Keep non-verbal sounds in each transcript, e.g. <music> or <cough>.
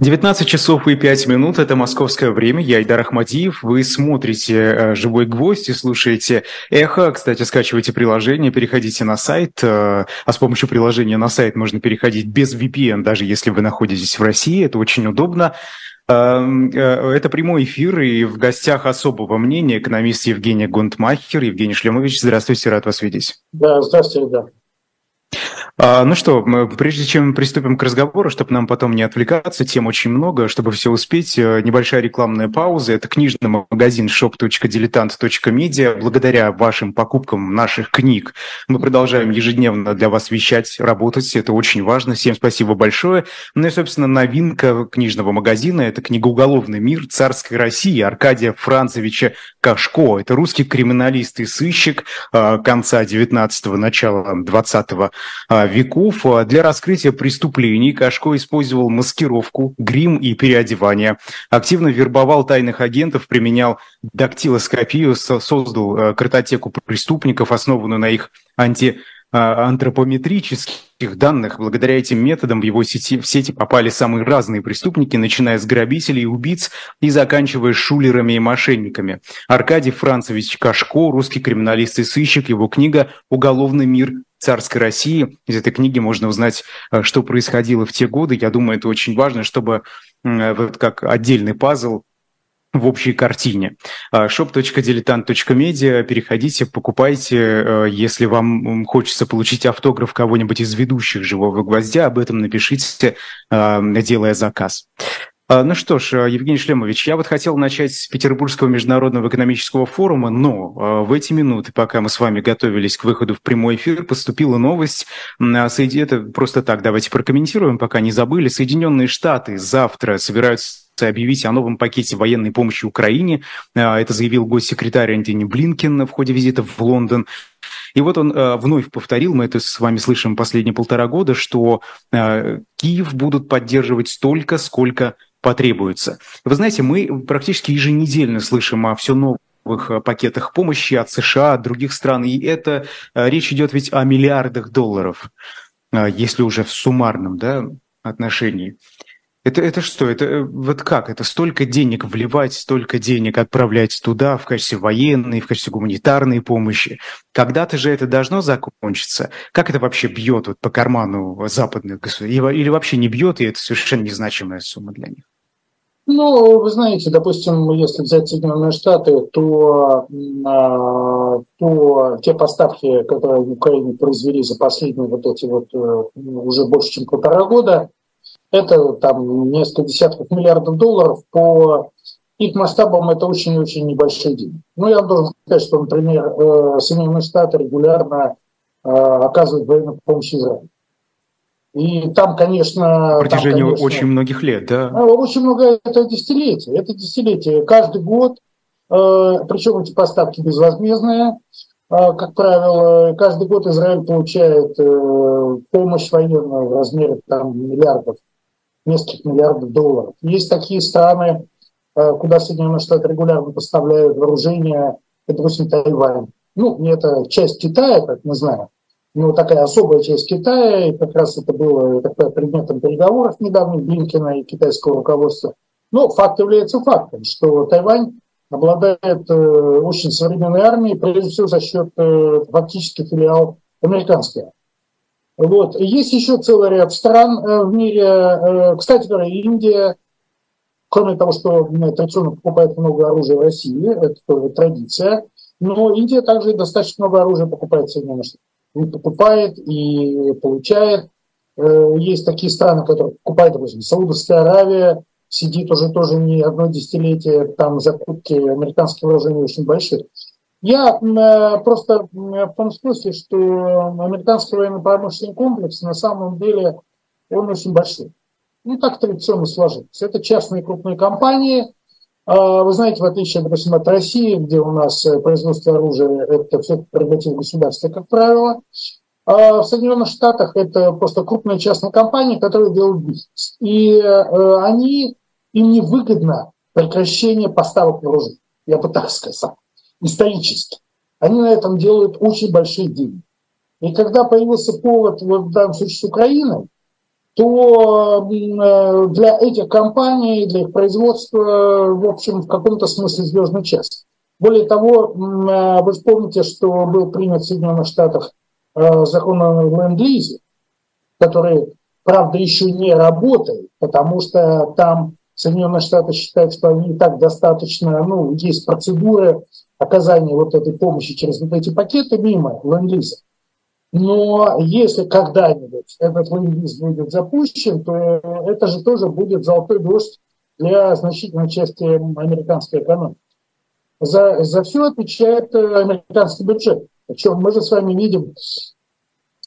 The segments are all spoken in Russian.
19 часов и 5 минут – это московское время. Я Айдар Ахмадиев. Вы смотрите э, «Живой гвоздь» и слушаете «Эхо». Кстати, скачивайте приложение, переходите на сайт. Э, а с помощью приложения на сайт можно переходить без VPN, даже если вы находитесь в России. Это очень удобно. Эм, э, это прямой эфир, и в гостях особого мнения экономист Евгений Гунтмахер. Евгений Шлемович, здравствуйте, рад вас видеть. Да, здравствуйте, да. А, ну что, прежде чем приступим к разговору, чтобы нам потом не отвлекаться, тем очень много, чтобы все успеть, э, небольшая рекламная пауза. Это книжный магазин shop.diletant.media. Благодаря вашим покупкам наших книг мы продолжаем ежедневно для вас вещать, работать. Это очень важно. Всем спасибо большое. Ну и, собственно, новинка книжного магазина – это книга «Уголовный мир царской России» Аркадия Францевича Кашко. Это русский криминалист и сыщик э, конца 19-го, начала 20 веков. А для раскрытия преступлений Кашко использовал маскировку, грим и переодевание. Активно вербовал тайных агентов, применял дактилоскопию, создал э, картотеку преступников, основанную на их анти антропометрических данных. Благодаря этим методам в его сети, в сети попали самые разные преступники, начиная с грабителей и убийц и заканчивая шулерами и мошенниками. Аркадий Францевич Кашко, русский криминалист и сыщик, его книга «Уголовный мир царской России». Из этой книги можно узнать, э, что происходило в те годы. Я думаю, это очень важно, чтобы э, вот как отдельный пазл в общей картине. shop.diletant.media. Переходите, покупайте. Э, если вам хочется получить автограф кого-нибудь из ведущих «Живого гвоздя», об этом напишите, делая заказ. А, ну что ж, а, Евгений Шлемович, я вот хотел начать с Петербургского международного экономического форума, но а, в эти минуты, пока мы с вами готовились к выходу в прямой эфир, поступила новость. Это просто так, давайте прокомментируем, пока не забыли. Соединенные Штаты завтра собираются объявить о новом пакете военной помощи Украине. Это заявил госсекретарь Антони Блинкен в ходе визита в Лондон. И вот он вновь повторил, мы это с вами слышим последние полтора года, что Киев будут поддерживать столько, сколько потребуется. Вы знаете, мы практически еженедельно слышим о все новых э, пакетах помощи от США, от других стран, и это э, речь идет ведь о миллиардах долларов, э, если уже в суммарном да, отношении. Это, это что? Это вот как? Это столько денег вливать, столько денег отправлять туда в качестве военной, в качестве гуманитарной помощи. Когда-то же это должно закончиться. Как это вообще бьет вот по карману западных государств? Или вообще не бьет, и это совершенно незначимая сумма для них? Ну, вы знаете, допустим, если взять Соединенные Штаты, то, а, то те поставки, которые в Украине произвели за последние вот эти вот э, уже больше, чем полтора года, это там несколько десятков миллиардов долларов. По их масштабам это очень-очень небольшие деньги. Ну, я вам должен сказать, что, например, э, Соединенные Штаты регулярно э, оказывают военную помощь Израилю. И там, конечно... На протяжении там, конечно, очень многих лет, да? А, очень много, это десятилетия. Это десятилетие. Каждый год, э, причем эти поставки безвозмездные, как правило, каждый год Израиль получает помощь военную в размере там, миллиардов, нескольких миллиардов долларов. Есть такие страны, куда Соединенные Штаты регулярно поставляют вооружение, это, допустим, Тайвань. Ну, это часть Китая, как мы знаем, ну, такая особая часть Китая, и как раз это было такое предметом переговоров недавних Блинкина и китайского руководства. Но факт является фактом, что Тайвань обладает э, очень современной армией, прежде всего за счет э, фактически филиал американской армии. Вот. Есть еще целый ряд стран э, в мире. Э, кстати говоря, Индия, кроме того, что традиционно покупает много оружия в России, это тоже традиция, но Индия также достаточно много оружия покупает в Соединенных Штатах и покупает, и получает. Э, есть такие страны, которые покупают, допустим, Саудовская Аравия, сидит уже тоже не одно десятилетие, там закупки американских вооружений очень большие. Я э, просто в том смысле, что американский военно-промышленный комплекс на самом деле он очень большой. Ну, так традиционно сложилось. Это частные крупные компании, а, вы знаете, в отличие, допустим, от России, где у нас э, производство оружия – это все прерогатив государства, как правило, а в Соединенных Штатах это просто крупные частные компании, которые делают бизнес. И э, они, им невыгодно прекращение поставок вооружений. Я бы так сказал. Исторически. Они на этом делают очень большие деньги. И когда появился повод, вот в данном случае с Украиной, то для этих компаний, для их производства, в общем, в каком-то смысле звездный час. Более того, вы вспомните, что был принят в Соединенных Штатах закон о ленд-лизе, который, правда, еще не работает, потому что там Соединенные Штаты считают, что они и так достаточно, ну, есть процедуры оказания вот этой помощи через вот эти пакеты мимо ленд-лиза. Но если когда-нибудь этот ленд будет запущен, то это же тоже будет золотой дождь для значительной части американской экономики. За, за все отвечает американский бюджет. Причем мы же с вами видим,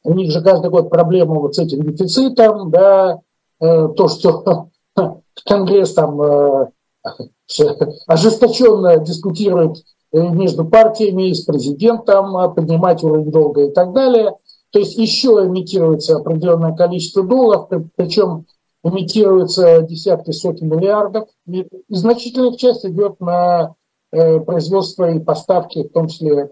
у них же каждый год проблема вот с этим дефицитом, да, э, то, что <laughs> Конгресс там э, <laughs> ожесточенно дискутирует э, между партиями с президентом, а поднимать уровень долга и так далее. То есть еще имитируется определенное количество долларов, причем имитируются десятки, сотни миллиардов. И значительная часть идет на э, производство и поставки, в том числе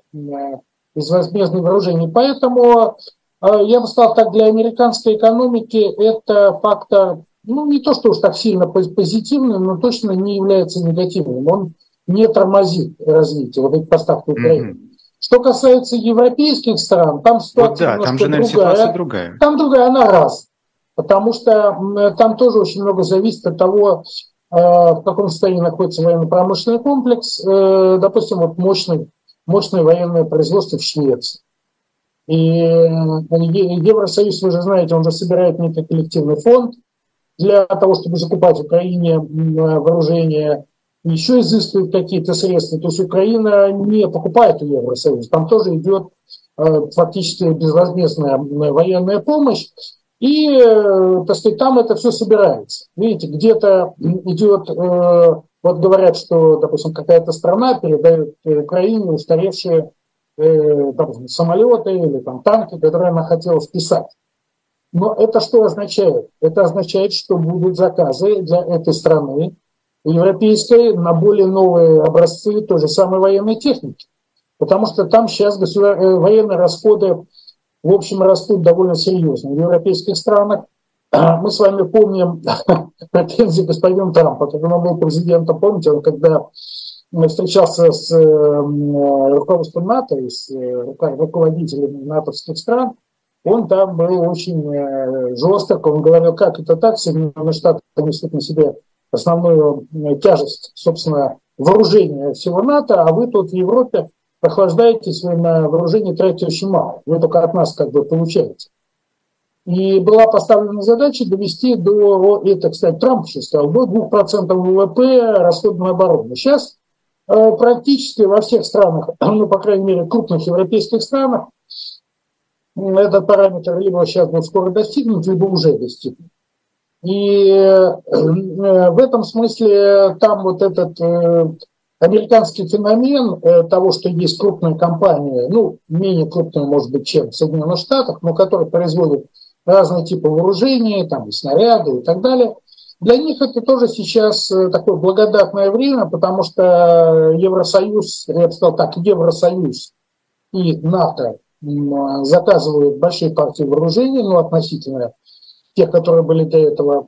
безвозмездных вооружений. Поэтому я бы сказал так, для американской экономики это фактор ну, не то, что уж так сильно позитивным, но точно не является негативным. Он не тормозит развитие вот этих поставок в Украину. Mm-hmm. Что касается европейских стран, там ситуация вот да, там же, наверное, другая. Ситуация другая. Там другая, она раз. Потому что там тоже очень много зависит от того, э, в каком состоянии находится военно-промышленный комплекс. Э, допустим, вот мощный, мощное военное производство в Швеции. И э, Евросоюз, вы же знаете, он же собирает некий коллективный фонд, для того, чтобы закупать Украине вооружение, еще изыскивают какие-то средства. То есть Украина не покупает у Евросоюза. Там тоже идет э, фактически безвозмездная военная помощь. И, э, так сказать, там это все собирается. Видите, где-то идет, э, вот говорят, что, допустим, какая-то страна передает Украине устаревшие допустим, самолеты или там, танки, которые она хотела вписать. Но это что означает? Это означает, что будут заказы для этой страны европейской на более новые образцы той же самой военной техники. Потому что там сейчас государ... Э, военные расходы в общем растут довольно серьезно. В европейских странах <clears throat> мы с вами помним <laughs> претензии господина Трампа, когда он был президентом, помните, он когда встречался с э, руководством НАТО с э, руководителями натовских стран, он там был очень э, жесток, он говорил, как это так, Соединенные Штаты несут на себе основную э, тяжесть, собственно, вооружения всего НАТО, а вы тут в Европе прохлаждаетесь, вы на вооружение тратите очень мало. Вы только от нас как бы получаете. И была поставлена задача довести до, это, кстати, Трамп еще сказал, до 2% ВВП расход на оборону. Сейчас э, практически во всех странах, <clears throat> ну, по крайней мере, крупных европейских странах, этот параметр либо сейчас будет скоро достигнут, либо уже достигнут. И э, в этом смысле там вот этот э, американский феномен э, того, что есть крупная компания, ну, менее крупная, может быть, чем в Соединенных Штатах, но которая производит разные типы вооружений, там, и снаряды и так далее, для них это тоже сейчас такое благодатное время, потому что Евросоюз, я бы сказал так, Евросоюз и НАТО заказывают большие партии вооружений, ну, относительно тех, которые были до этого.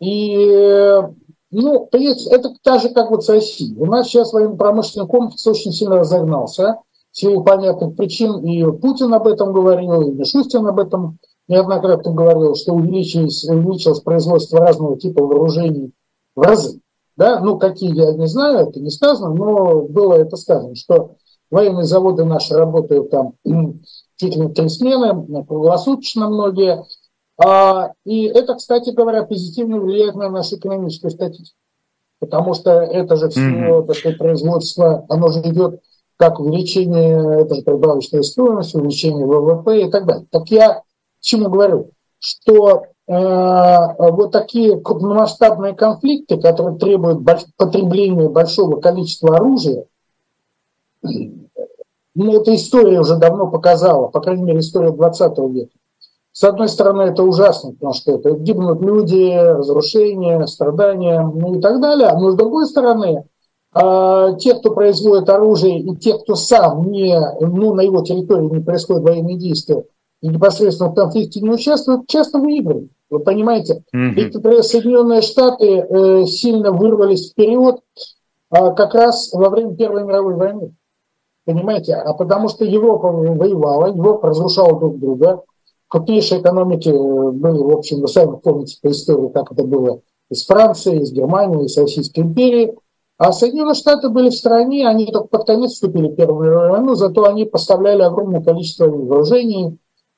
И, ну, это так же, как вот с Россией. У нас сейчас военно-промышленный комплекс очень сильно разогнался в силу понятных причин. И Путин об этом говорил, и Мишустин об этом неоднократно говорил, что увеличилось, увеличилось производство разного типа вооружений в разы. Да? Ну, какие, я не знаю, это не сказано, но было это сказано, что Военные заводы наши работают там чуть ли не три смены, круглосуточно многие. А, и это, кстати говоря, позитивно влияет на нашу экономическую статистику. Потому что это же все mm-hmm. такое производство, оно же идет как увеличение, это же прибавочная стоимость, увеличение ВВП и так далее. Так я к чему говорю? Что э, вот такие крупномасштабные конфликты, которые требуют потребления большого количества оружия, ну, эта история уже давно показала, по крайней мере, история 20 века. С одной стороны, это ужасно, потому что это гибнут люди, разрушения, страдания, ну и так далее. Но с другой стороны, а, те, кто производит оружие, и те, кто сам не, ну, на его территории не происходят военные действия, и непосредственно в конфликте не участвуют, часто выигрывают. Вы понимаете? Mm-hmm. Ведь, например, Соединенные Штаты э, сильно вырвались вперед э, как раз во время Первой мировой войны. Понимаете? А потому что Европа воевала, Европа разрушала друг друга. Крупнейшие экономики э, были, в общем, вы сами помните по истории, как это было из Франции, из Германии, из Российской империи. А Соединенные Штаты были в стране, они только под конец вступили в Первую мировую войну, зато они поставляли огромное количество вооружений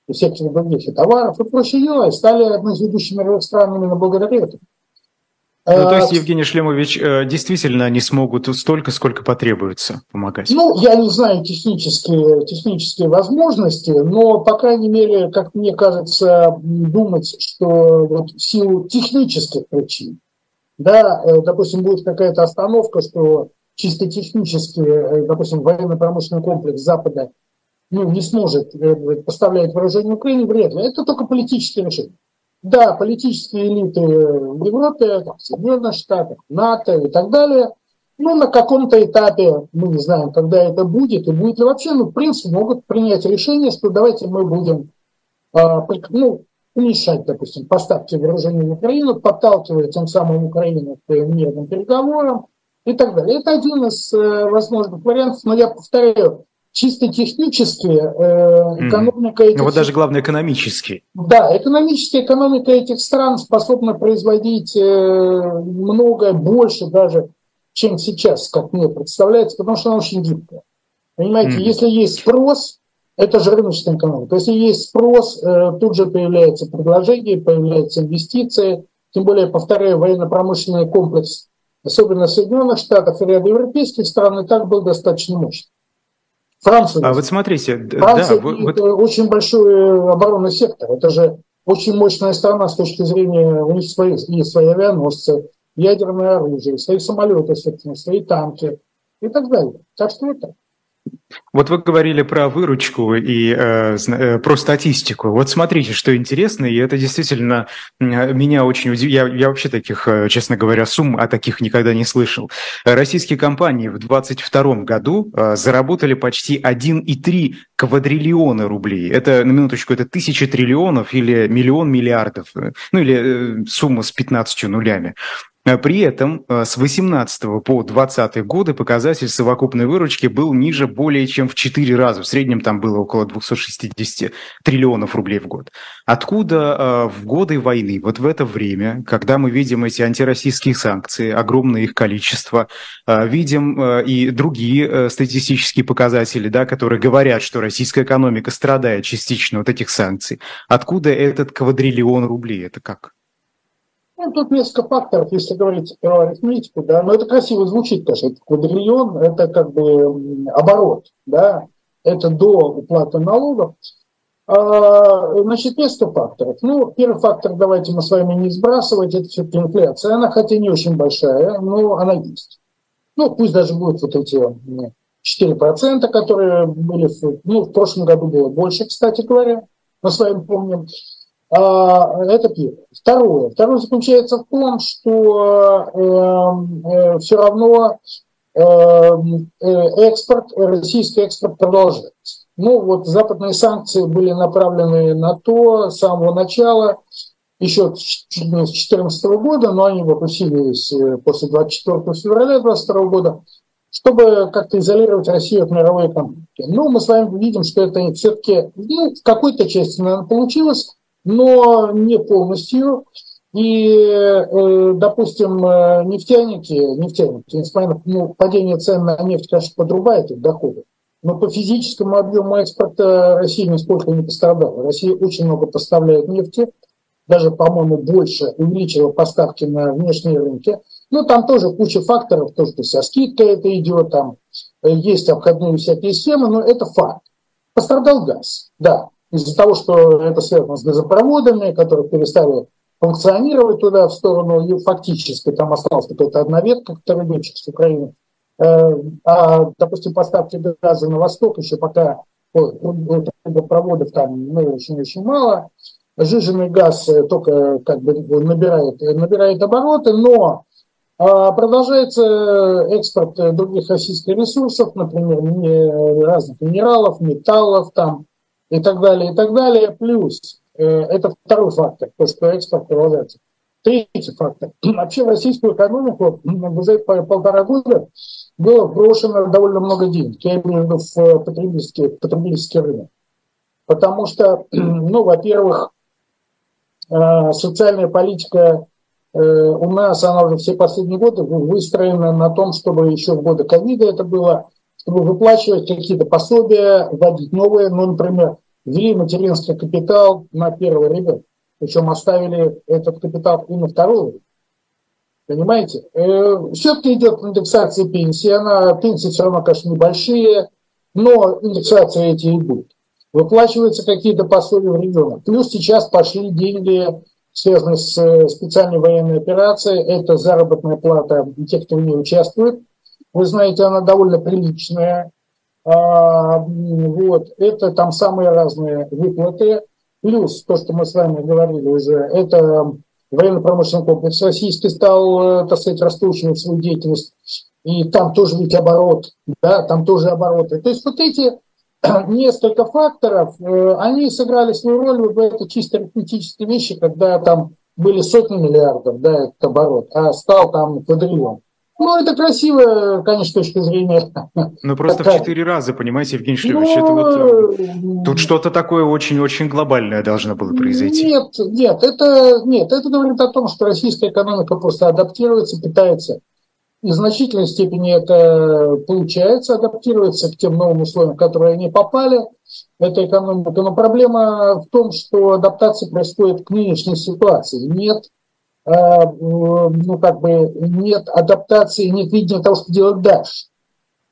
и всяких других товаров и прочее дела, и стали одной из ведущих мировых стран именно благодаря этому. Ну, то есть, э, Евгений Шлемович, э, действительно они смогут столько, сколько потребуется помогать? Ну, я не знаю технические, технические возможности, но, по крайней мере, как мне кажется, думать, что вот в силу технических причин, да, э, допустим, будет какая-то остановка, что чисто технически, допустим, военно-промышленный комплекс Запада ну, не сможет поставлять вооружение Украине, вряд ли. Это только политическое решение. Да, политические элиты в Европе, в Соединенных Штатах, НАТО и так далее, ну, на каком-то этапе, мы не знаем, когда это будет, и будет ли вообще, ну, в принципе, могут принять решение, что давайте мы будем, а, ну, уменьшать, допустим, поставки вооружений в Украину, подталкивая тем самым Украину к мирным переговорам и так далее. Это один из э, возможных вариантов, но я повторяю, чисто технически э, экономика этих... Ну вот даже главное экономически. Да, экономически экономика этих стран способна производить э, многое больше даже, чем сейчас, как мне представляется, потому что она очень гибкая. Понимаете, mm. если есть спрос, это же рыночная экономика. Если есть спрос, э, тут же появляется предложение, появляются инвестиции. Тем более, повторяю, военно-промышленный комплекс, особенно Соединенных Штатах и ряда европейских стран, и так был достаточно мощный. Франция. А вот смотрите, Франция да, вот... очень большой оборонный сектор. Это же очень мощная страна с точки зрения, у них свои, есть свои авианосцы, ядерное оружие, свои самолеты, собственно, свои танки и так далее. Так что это. Вот вы говорили про выручку и э, э, про статистику. Вот смотрите, что интересно, и это действительно меня очень удивило. Я, я вообще таких, э, честно говоря, сумм о таких никогда не слышал. Российские компании в 2022 году э, заработали почти 1,3 квадриллиона рублей. Это, на минуточку, это тысячи триллионов или миллион миллиардов, э, ну или э, сумма с 15 нулями. Э, при этом э, с 18 по 20 годы показатель совокупной выручки был ниже более чем в 4 раза. В среднем там было около 260 триллионов рублей в год. Откуда э, в годы войны, вот в это время, когда мы видим эти антироссийские санкции, огромное их количество, видим и другие статистические показатели, да, которые говорят, что российская экономика страдает частично от этих санкций, откуда этот квадриллион рублей? Это как? Ну, тут несколько факторов, если говорить про арифметику, да, но это красиво звучит, конечно, это квадриллион, это как бы оборот, да, это до уплаты налогов. А, значит, несколько факторов. Ну, первый фактор, давайте мы с вами не сбрасывать, это все-таки инфляция. Она хотя не очень большая, но она есть. Ну, пусть даже будет вот эти 4%, которые были, ну, в прошлом году было больше, кстати говоря, мы с вами помним. А, это первое. Второе. Второе заключается в том, что э, э, все равно э, экспорт, российский экспорт продолжается. Ну вот западные санкции были направлены на то с самого начала, еще с 2014 года, но они э, после 24 февраля 2022 года, чтобы как-то изолировать Россию от мировой экономики. Ну, мы с вами видим, что это все-таки ну, в какой-то части, наверное, получилось, но не полностью. И, э, допустим, э, нефтяники, нефтяники, несмотря ну, падение цен на нефть, конечно, подрубает их доходы, но по физическому объему экспорта Россия нисколько не пострадала. Россия очень много поставляет нефти, даже, по-моему, больше увеличила поставки на внешние рынки. Но там тоже куча факторов, то есть со скидкой это идет, там э, есть обходные всякие схемы, но это факт. Пострадал газ, да, из-за того, что это связано с газопроводами, которые перестали функционировать туда в сторону, и фактически там осталась какая-то одна ветка, которая летчик с Украины. Э, а, допустим, поставки газа на восток еще пока трубопроводов там ну, очень-очень мало. Жиженный газ э, только как бы набирает, набирает обороты, но а, продолжается экспорт других российских ресурсов, например, разных минералов, металлов, там, и так далее, и так далее. Плюс Это второй фактор, то, что экспорт продолжается. Третий фактор. <clears throat> Вообще в российскую экономику за полтора года было брошено довольно много денег, я имею в виду в потребительский, потребительский рынок. Потому что, <clears throat> ну, во-первых, социальная политика у нас, она уже все последние годы выстроена на том, чтобы еще в годы ковида это было, чтобы выплачивать какие-то пособия, вводить новые, ну, например, ввели материнский капитал на первого ребенка, причем оставили этот капитал и на второго. Понимаете? Э, Все-таки идет индексация пенсии, она, пенсии все равно, конечно, небольшие, но индексация эти идут. Выплачиваются какие-то пособия в регионах. Плюс сейчас пошли деньги, связанные с э, специальной военной операцией. Это заработная плата тех, кто в ней участвует. Вы знаете, она довольно приличная. А, вот, это там самые разные выплаты. Плюс то, что мы с вами говорили уже, это военно-промышленный комплекс российский стал, э, так сказать, раскручивать свою деятельность. И там тоже ведь оборот, да, там тоже обороты. То есть вот эти <clears throat> несколько факторов, э, они сыграли свою роль в этой чисто арифметические вещи, когда там были сотни миллиардов, да, этот оборот, а стал там квадриллион. Ну, это красиво, конечно, с точки зрения... Ну, просто в четыре раза, понимаете, Евгений Шлемович, ну, это вот... Э, тут что-то такое очень-очень глобальное должно было произойти. Нет, нет, это, нет, это говорит о том, что российская экономика просто адаптируется, пытается и в значительной степени это получается, адаптируется к тем новым условиям, в которые они попали, эта экономика. Но проблема в том, что адаптация происходит к нынешней ситуации. Нет ну, как бы нет адаптации, нет видения того, что делать дальше.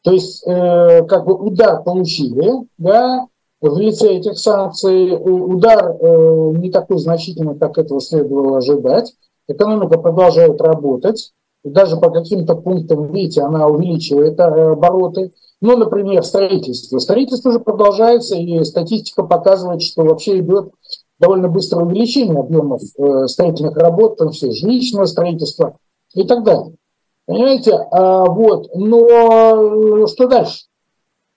То есть, э, как бы удар получили, да, в лице этих санкций, удар э, не такой значительный, как этого следовало ожидать. Экономика продолжает работать, даже по каким-то пунктам, видите, она увеличивает обороты. Ну, например, строительство. Строительство уже продолжается, и статистика показывает, что вообще идет довольно быстрое увеличение объемов э, строительных работ, там все, жилищного строительства и так далее. Понимаете? А, вот. Но э, что дальше?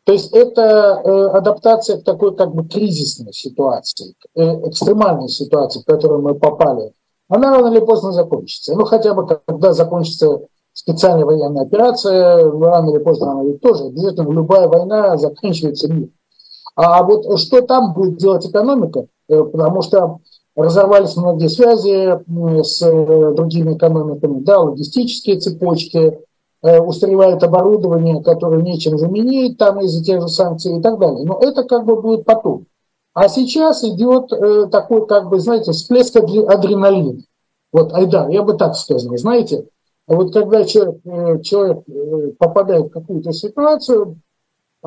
То есть это э, адаптация к такой как бы кризисной ситуации, экстремальной ситуации, в которую мы попали. Она рано или поздно закончится. Ну, хотя бы когда закончится специальная военная операция, рано или поздно она ведь тоже, обязательно любая война заканчивается миром. А вот что там будет делать экономика, Э, потому что разорвались многие связи с э, другими экономиками, да, логистические цепочки, э, устаревает оборудование, которое нечем заменить там из-за тех же санкций и так далее. Но это как бы будет потом. А сейчас идет такой, как бы, знаете, всплеск адреналина. Вот, Айдар, я бы так сказал, знаете, вот когда человек, человек попадает в какую-то ситуацию, а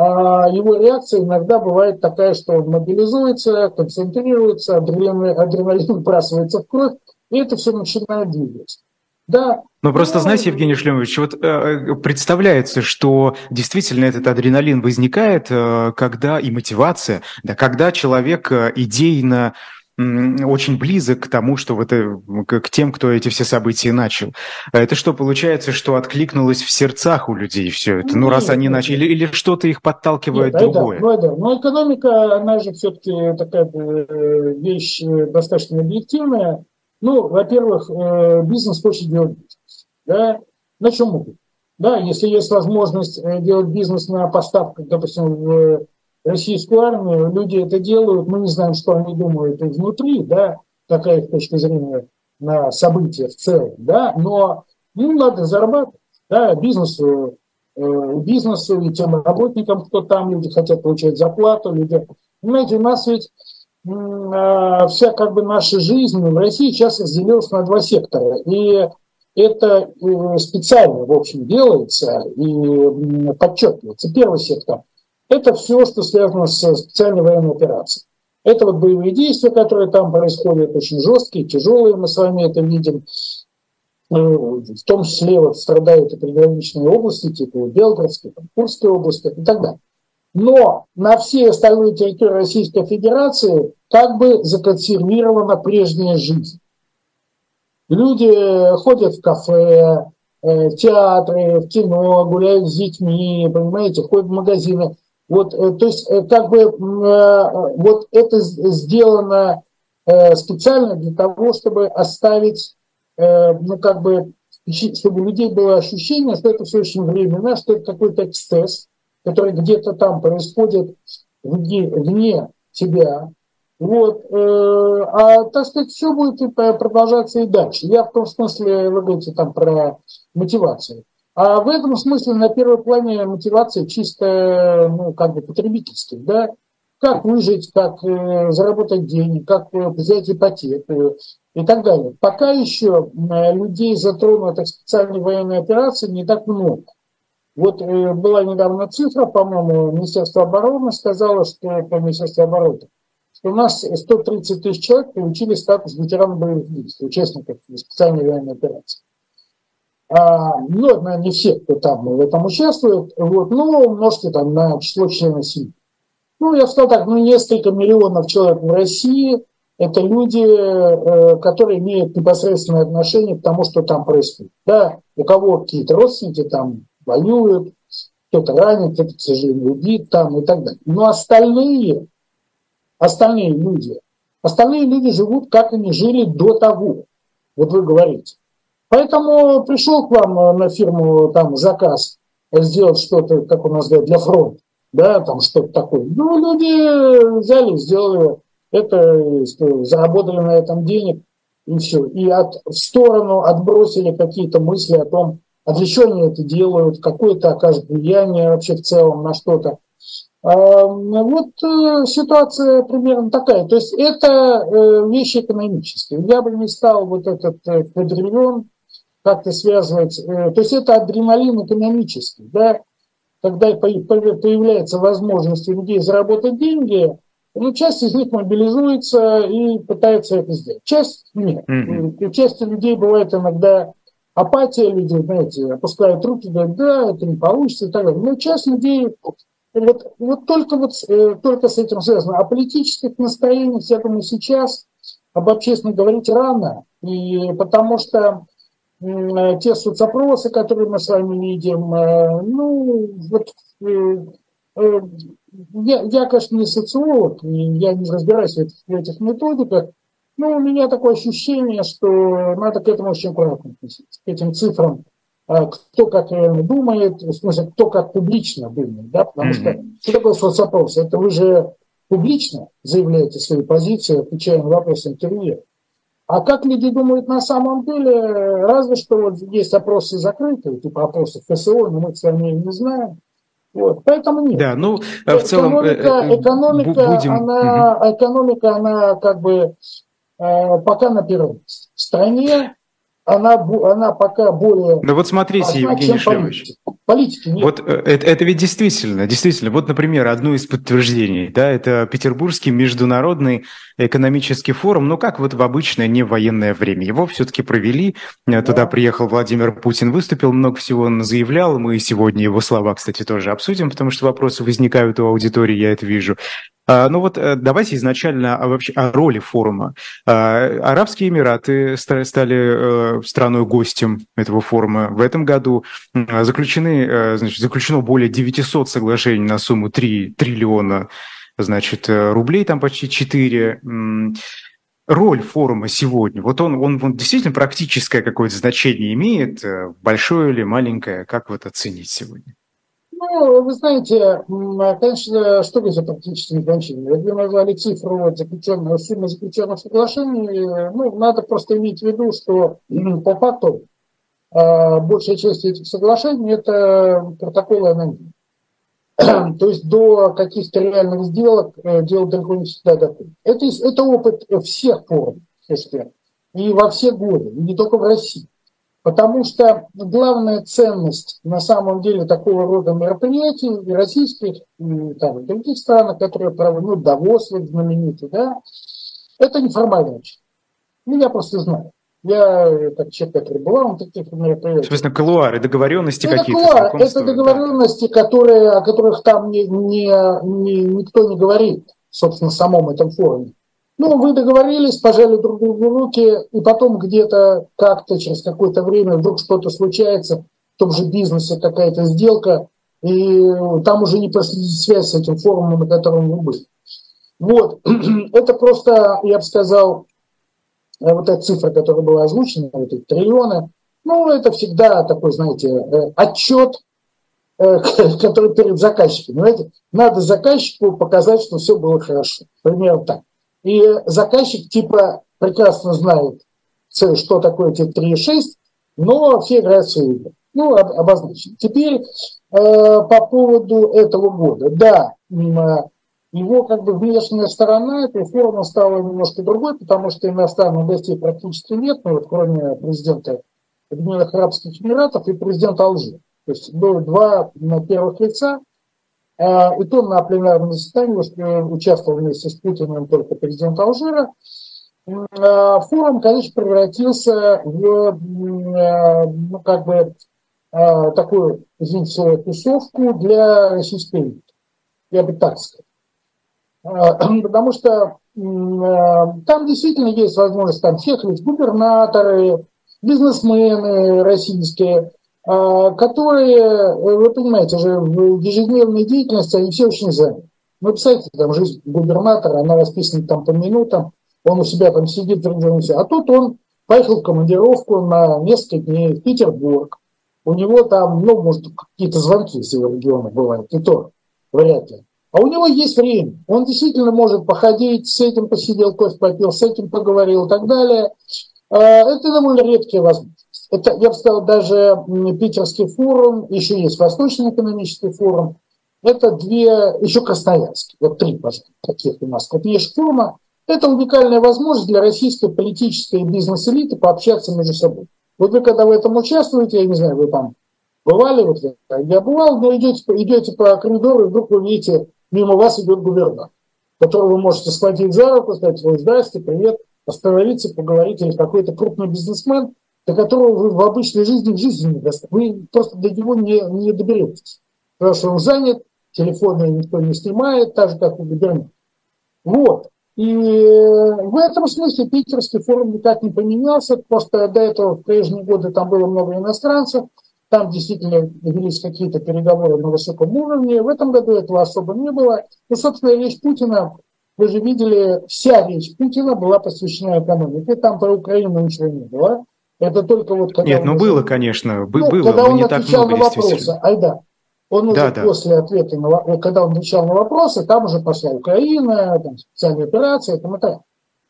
его реакция иногда бывает такая, что он мобилизуется, концентрируется, адреналин, адреналин выбрасывается в кровь, и это все начинает двигаться. Да. Но просто, знаете, Евгений Шлемович, вот э, представляется, что действительно этот адреналин возникает, э, когда и мотивация, да, когда человек э, идейно очень близок к тому, что вот, к тем, кто эти все события начал. А это что, получается, что откликнулось в сердцах у людей все это? Ну, нет, раз они начали, или что-то их подталкивает нет, другое? Да, да, но экономика, она же все-таки такая э, вещь э, достаточно объективная. Ну, во-первых, э, бизнес хочет делать бизнес. Да? На чем могут? Да, если есть возможность делать бизнес на поставках, допустим, в российскую армию, люди это делают, мы не знаем, что они думают внутри, да, какая их точка зрения на события в целом, да, но им надо зарабатывать, да, бизнесу, э, бизнесу и тем работникам, кто там, люди хотят получать зарплату, люди, понимаете, у нас ведь э, вся как бы наша жизнь в России сейчас разделилась на два сектора, и это э, специально, в общем, делается и подчеркивается. Первый сектор – это все, что связано с специальной военной операцией. Это вот боевые действия, которые там происходят, очень жесткие, тяжелые, мы с вами это видим. Э, в том числе вот страдают и приграничные области, типа Белгородской, там, Курской области и так далее. Но на все остальные территории Российской Федерации как бы законсервирована прежняя жизнь. Люди ходят в кафе, э, в театры, в кино, гуляют с детьми, понимаете, ходят в магазины. Вот, э, то есть, э, как бы, э, вот это сделано специально для того, чтобы оставить, ну, как бы, чтобы у людей было ощущение, что это все очень временно, что это какой-то эксцесс, который где-то там происходит вне, вне тебя. Вот. А, так сказать, все будет продолжаться и дальше. Я в том смысле, вы говорите там про мотивацию. А в этом смысле на первом плане мотивация чисто, ну, как бы потребительская, да, как выжить, как э, заработать денег, как э, взять ипотеку и так далее. Пока еще э, людей, затронутых специальной военной операцией, не так много. Вот э, была недавно цифра, по-моему, Министерство обороны сказало, что по Министерству обороны, что у нас 130 тысяч человек получили статус ветеранов боевых действий, участников специальной военной операции. А, ну, это, не все, кто там в этом участвует, вот, но умножьте там на число членов семьи. Ну, я сказал так, ну, несколько миллионов человек в России – это люди, э, которые имеют непосредственное отношение к тому, что там происходит. Да, у кого какие-то родственники там воюют, кто-то ранен, кто-то, к сожалению, убит там и так далее. Но остальные, остальные люди, остальные люди живут, как они жили до того. Вот вы говорите. Поэтому пришел к вам э, на фирму там заказ сделать что-то, как у нас говорят, для фронта, да, там что-то такое. Ну, люди взяли, сделали это, заработали на этом денег, и все. И от, в сторону отбросили какие-то мысли о том, а для чего они это делают, какое-то окажет влияние вообще в целом на что-то. А, вот э, ситуация примерно такая. То есть это э, вещи экономические. Я бы не стал вот этот квадриллион как-то связывать. Э, то есть это адреналин экономический, да, когда появляется возможность у людей заработать деньги, ну, часть из них мобилизуется и пытается это сделать. Часть нет. Mm-hmm. Часть людей бывает иногда апатия, люди, знаете, опускают руки, говорят, да, это не получится и так далее. Но часть людей вот, вот только, вот, э, только с этим связано. О политических настроениях, я думаю, сейчас об общественном говорить рано, и потому что те соцопросы, которые мы с вами видим, э, ну, вот э, я, я, конечно, не социолог, и я не разбираюсь в этих, в этих методиках, но у меня такое ощущение, что надо к этому очень аккуратно относиться, к этим цифрам, кто как думает, в смысле, кто как публично думает, да, потому mm-hmm. что что такое соцопрос? Это вы же публично заявляете свои позиции, отвечая на вопросы интервью. А как люди думают на самом деле, разве что вот есть опросы закрытые, типа опросов ФСО, но мы с вами не знаем. Вот, поэтому нет. Да, ну, в целом... Экономика, э, э, экономика, будем... она, экономика, она как бы э, пока на первом месте. В стране она, она пока более... Да вот смотрите, важна, Евгений Шлемович. Политики нет. Вот э, это, это ведь действительно, действительно. Вот, например, одно из подтверждений, да, это Петербургский международный экономический форум, ну как вот в обычное не военное время. Его все-таки провели, э, туда да. приехал Владимир Путин, выступил, много всего он заявлял. Мы сегодня его слова, кстати, тоже обсудим, потому что вопросы возникают у аудитории, я это вижу. А, ну вот э, давайте изначально о, вообще, о роли форума. А, Арабские Эмираты стали э, страной гостем этого форума. В этом году заключены, э, значит, заключено более 900 соглашений на сумму 3 триллиона значит, рублей, там почти 4 роль форума сегодня, вот он, он, он действительно практическое какое-то значение имеет, большое или маленькое, как вот оценить сегодня? Ну, вы знаете, конечно, что говорить о практическом значении? Вы назвали цифру вот, заключенного, суммы заключенных соглашений. Ну, надо просто иметь в виду, что по факту а, большая часть этих соглашений – это протоколы анонимные. <clears throat> То есть до каких-то реальных сделок э, дело далеко не всегда доходит. Это, это опыт всех форумов, слушайте, и во все годы, и не только в России. Потому что главная ценность на самом деле такого рода мероприятий и российских, и там, и других странах, которые проводят, ну, Давос вот знаменитый, да, это неформальная часть. Ну, я просто знаю. Я как человек, который бывал на таких мероприятиях. Собственно, колуары, договоренности это какие-то. Колуар, это договоренности, да. которые, о которых там не, не, не, никто не говорит, собственно, в самом этом форуме. Ну, вы договорились, пожали друг другу руки, и потом где-то как-то через какое-то время вдруг что-то случается, в том же бизнесе какая-то сделка, и там уже не проследить связь с этим форумом, на котором вы были. Вот, <clears throat> это просто, я бы сказал, вот эта цифра, которая была озвучена, вот эти триллионы, ну, это всегда такой, знаете, э, отчет, э, <laughs> который перед заказчиком. Понимаете? Надо заказчику показать, что все было хорошо. Примерно так. И заказчик типа прекрасно знает, что такое эти 3,6, но все играют свои игры. Ну, обозначено. Теперь э, по поводу этого года. Да, его как бы внешняя сторона этой формы стала немножко другой, потому что иностранных гостей практически нет, ну, вот, кроме президента Объединенных Арабских Эмиратов и президента Алжира. То есть было два первых лица, и то на пленарном заседании участвовал вместе с Путиным только президент Алжира. Э, форум, конечно, превратился в э, ну, как бы такую, извините, тусовку для российской элиты. Я бы так сказал. <clears throat> Потому что там действительно есть возможность там всех губернаторы, бизнесмены российские, которые, вы понимаете, уже в ежедневной деятельности они все очень заняты. Ну, представьте, там жизнь губернатора, она расписана там по минутам, он у себя там сидит а тут он поехал в командировку на несколько дней в Петербург. У него там, ну, может, какие-то звонки из его региона бывают, и то вряд ли. А у него есть время. Он действительно может походить, с этим посидел, кофе попил, с этим поговорил и так далее. А, это довольно редкие возможности. Это, я бы сказал, даже Питерский форум, еще есть Восточный экономический форум. Это две, еще Красноярский, вот три, пожалуйста, таких у нас крупнейших форума. Это уникальная возможность для российской политической и бизнес-элиты пообщаться между собой. Вот вы когда в этом участвуете, я не знаю, вы там бывали, вот я бывал, но идете, идете по коридору, и вдруг вы видите, мимо вас идет губернатор, которого вы можете схватить за руку, сказать, вы здрасте, привет, остановиться, поговорить, или какой-то крупный бизнесмен, до которого вы в обычной жизни в жизни не достанете. Вы просто до него не, не доберетесь. Потому что он занят, телефоны никто не снимает, так же, как у губернатора. Вот. И в этом смысле питерский форум никак не поменялся, просто до этого в прежние годы там было много иностранцев, там действительно велись какие-то переговоры на высоком уровне. В этом году этого особо не было. И, собственно, речь Путина, вы же видели, вся речь Путина была посвящена экономике. Там про Украину ничего не было. Это только вот когда Нет, ну уже... было, конечно, ну, было, когда он не отвечал так много, на вопросы. Айда. Он уже да, да. после ответа, на, когда он отвечал на вопросы, там уже пошла Украина, там, специальная операция, там, и так.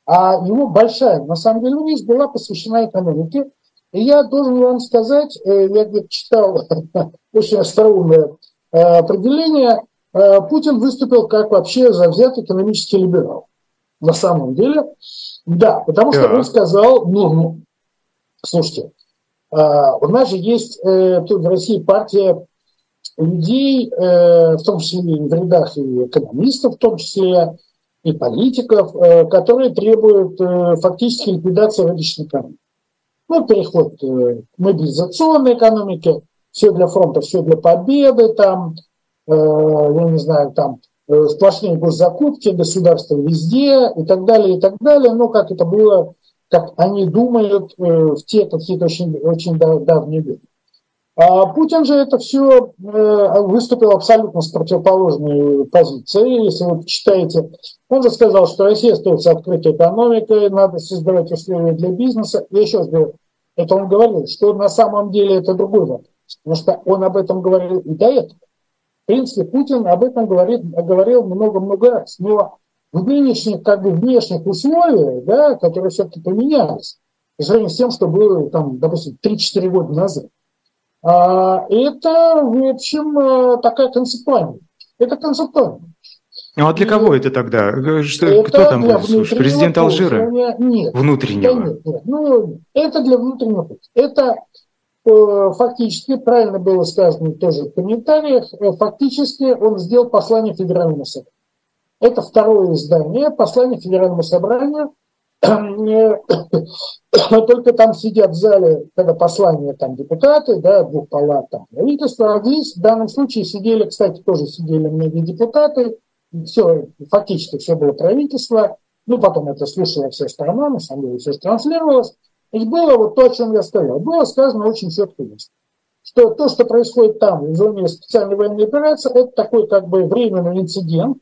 А его большая, на самом деле, речь была посвящена экономике. И я должен вам сказать, э, я где-то читал <laughs> очень остроумное э, определение, э, Путин выступил как вообще завзятый экономический либерал. На самом деле, да, потому что он сказал, ну, ну слушайте, у нас же есть тут в России партия людей, в том числе и в рядах и экономистов, в том числе и политиков, которые требуют фактически ликвидации рыночной экономики. Ну, переход э, к мобилизационной экономике, все для фронта, все для победы, там, э, я не знаю, там, э, сплошные госзакупки, государства везде и так далее, и так далее. Но как это было, как они думают в те какие-то очень, очень давние годы. А Путин же это все выступил абсолютно с противоположной позицией. Если вы читаете, он же сказал, что Россия остается открытой экономикой, надо создавать условия для бизнеса. Я еще раз говорю, это он говорил, что на самом деле это другой вопрос. Потому что он об этом говорил и до этого. В принципе, Путин об этом говорит, говорил много-много раз. Но нынешних, как бы, внешних условиях, да, которые все-таки поменялись, по сравнению с тем, что было, там, допустим, 3-4 года назад, а, это, в общем, э, такая концептуальная. Это концептуально. Ну а для кого это тогда? Э, что, это кто там был? Президент Алжира? Нет. Внутреннего? Нет, нет. Ну, это для внутреннего. Это э, фактически, правильно было сказано тоже в комментариях, э, фактически он сделал послание Федеральному собранию. Это второе издание, послание Федеральному собранию. <coughs> Только там сидят в зале, когда послание там депутаты, да, двух палат там правительства, а здесь в данном случае сидели, кстати, тоже сидели многие депутаты, все, фактически все было правительство, ну, потом это слушала вся страна, на самом деле все транслировалось. И было вот то, о чем я сказал. Было сказано очень четко. Что то, что происходит там, в зоне специальной военной операции, это такой как бы временный инцидент,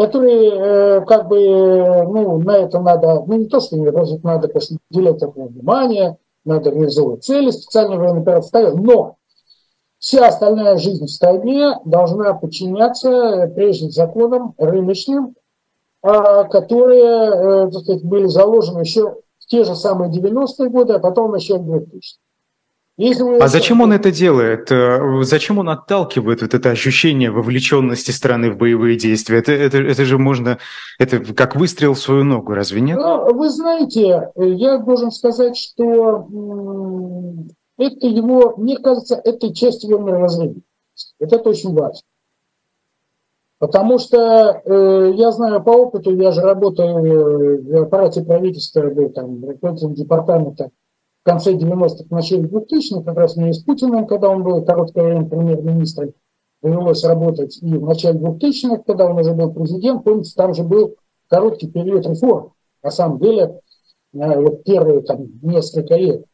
которые э, как бы, ну, на это надо, ну, не то, что не развить, надо, конечно, уделять такое внимание, надо реализовывать цели специальной военной операции, ставить, но вся остальная жизнь в стране должна подчиняться э, прежним законам рыночным, а, которые, э, так сказать, были заложены еще в те же самые 90-е годы, а потом еще в 2000-е. Если а зачем он это делает? Э, зачем он отталкивает вот это ощущение вовлеченности страны в боевые действия? Это, это, это же можно, это как выстрел в свою ногу, разве нет? Ну, вы знаете, я должен сказать, что это его, мне кажется, это часть его мировоззрения. Это очень важно. Потому что э, я знаю по опыту, я же работаю в аппарате правительства, был там руководителем департамента в конце 90-х, в начале 2000-х, как раз мне с Путиным, когда он был короткое время премьер-министром, довелось работать и в начале 2000-х, когда он уже был президент, помните, там же был короткий период реформ. На самом деле, э, вот первые там несколько лет.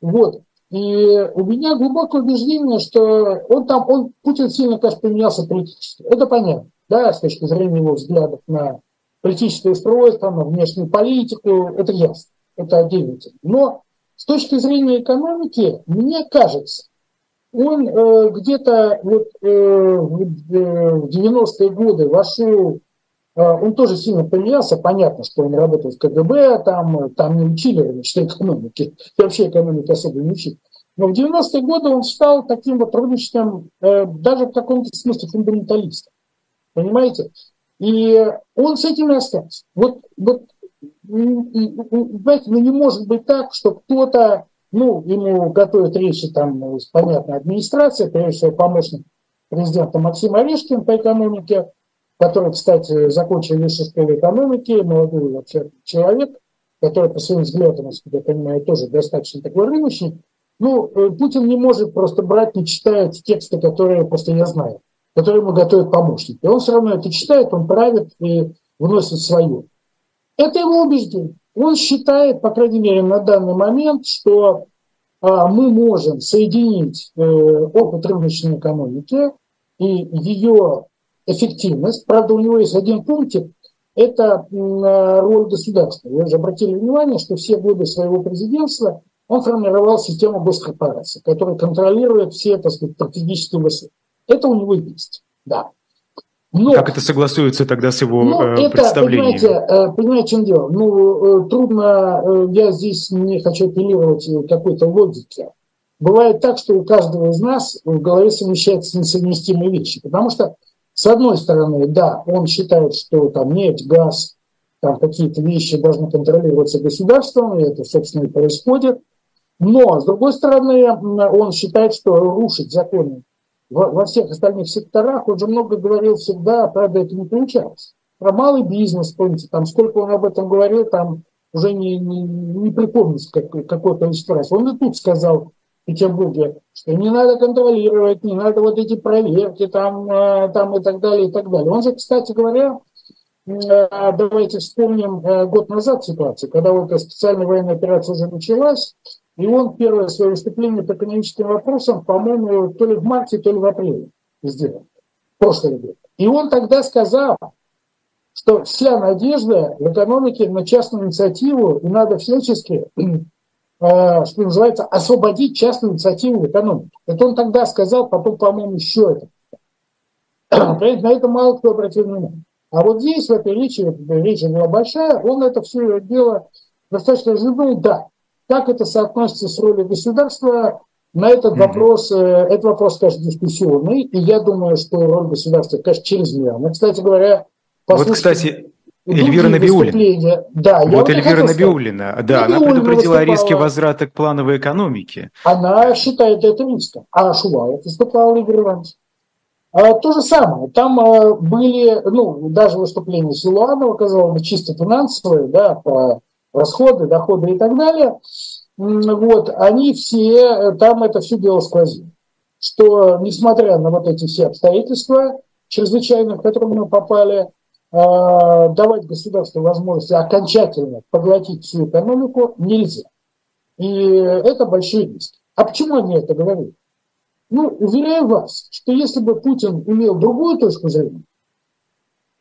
Вот. И у меня глубокое убеждение, что он там, он, Путин сильно, конечно, поменялся политически. Это понятно, да, с точки зрения его взглядов на политическое устройство, на внешнюю политику, это ясно, это отдельно. Но с точки зрения экономики, мне кажется, он э, где-то вот, э, в 90-е э, годы вошел, э, он тоже сильно поменялся, понятно, что он работал в КГБ, там, там не учили что экономики, <laughs> вообще экономики особо не учили. Но в 90-е годы он стал таким вот рыночным, э, даже в каком-то смысле фундаменталистом. Понимаете? И он с этим и остался. Вот, вот знаете, ну не может быть так, что кто-то, ну, ему готовит речи там, понятно, администрация, прежде всего помощник президента Максим Орешкин по экономике, который, кстати, закончил высшую школу экономики, молодой вообще человек, который по своим взглядам, я понимаю, тоже достаточно такой рыночный. Ну, э, Путин не может просто брать, не читая тексты, которые просто я знаю, которые ему готовят помощники. Он все равно это читает, он правит и вносит свое. Это его убеждение. Он считает, по крайней мере, на данный момент, что а, мы можем соединить э, опыт рыночной экономики и ее эффективность. Правда, у него есть один пунктик, это роль государства. Вы же обратили внимание, что все годы своего президентства он формировал систему госкорпораций, которая контролирует все, так сказать, стратегические высоты. Это у него есть, да. Но, как это согласуется тогда с его ну, э, представлением? Понимаете, э, понимаете, в чем дело? Ну, э, трудно, я здесь не хочу апеллировать какой-то логике. Бывает так, что у каждого из нас в голове совмещаются несовместимые вещи. Потому что, с одной стороны, да, он считает, что там нефть, газ, там какие-то вещи должны контролироваться государством, и это, собственно, и происходит. Но, с другой стороны, он считает, что рушить законы во всех остальных секторах, он же много говорил всегда, правда, это не получалось. Про малый бизнес, помните, там сколько он об этом говорил, там уже не, не, не припомнить как, какое количество раз. Он и тут сказал в Петербурге, что не надо контролировать, не надо вот эти проверки там, э, там и так далее, и так далее. Он же, кстати говоря, э, давайте вспомним э, год назад ситуацию, когда вот эта специальная военная операция уже началась, и он первое свое выступление по экономическим вопросам, по-моему, то ли в марте, то ли в апреле сделал. Прошлый год. И он тогда сказал, что вся надежда в экономике на частную инициативу, и надо всячески, <clears throat> э, что называется, освободить частную инициативу в экономике. Это он тогда сказал, потом, по-моему, еще это. <clears throat> На это мало кто обратил внимание. А вот здесь, в этой речи, речь была большая, он это все дело достаточно развернул, да, как это соотносится с ролью государства? На этот mm-hmm. вопрос, э, этот вопрос, конечно, дискуссионный, и я думаю, что роль государства, конечно, чрезмерна. Кстати говоря, вот, кстати, Эльвира Набиулина. Да, вот Эльвира Набиулина, да, она предупредила о риске возврата к плановой экономике. Она считает это риском. А Шуваев выступал Игорь Иванович. А, то же самое. Там а, были, ну, даже выступление Силуанова, казалось бы, чисто финансовые, да, по расходы, доходы и так далее, вот, они все, там это все дело сквозит. Что, несмотря на вот эти все обстоятельства чрезвычайные, в которые мы попали, а, давать государству возможность окончательно поглотить всю экономику нельзя. И это большой риск. А почему они это говорят? Ну, уверяю вас, что если бы Путин имел другую точку зрения,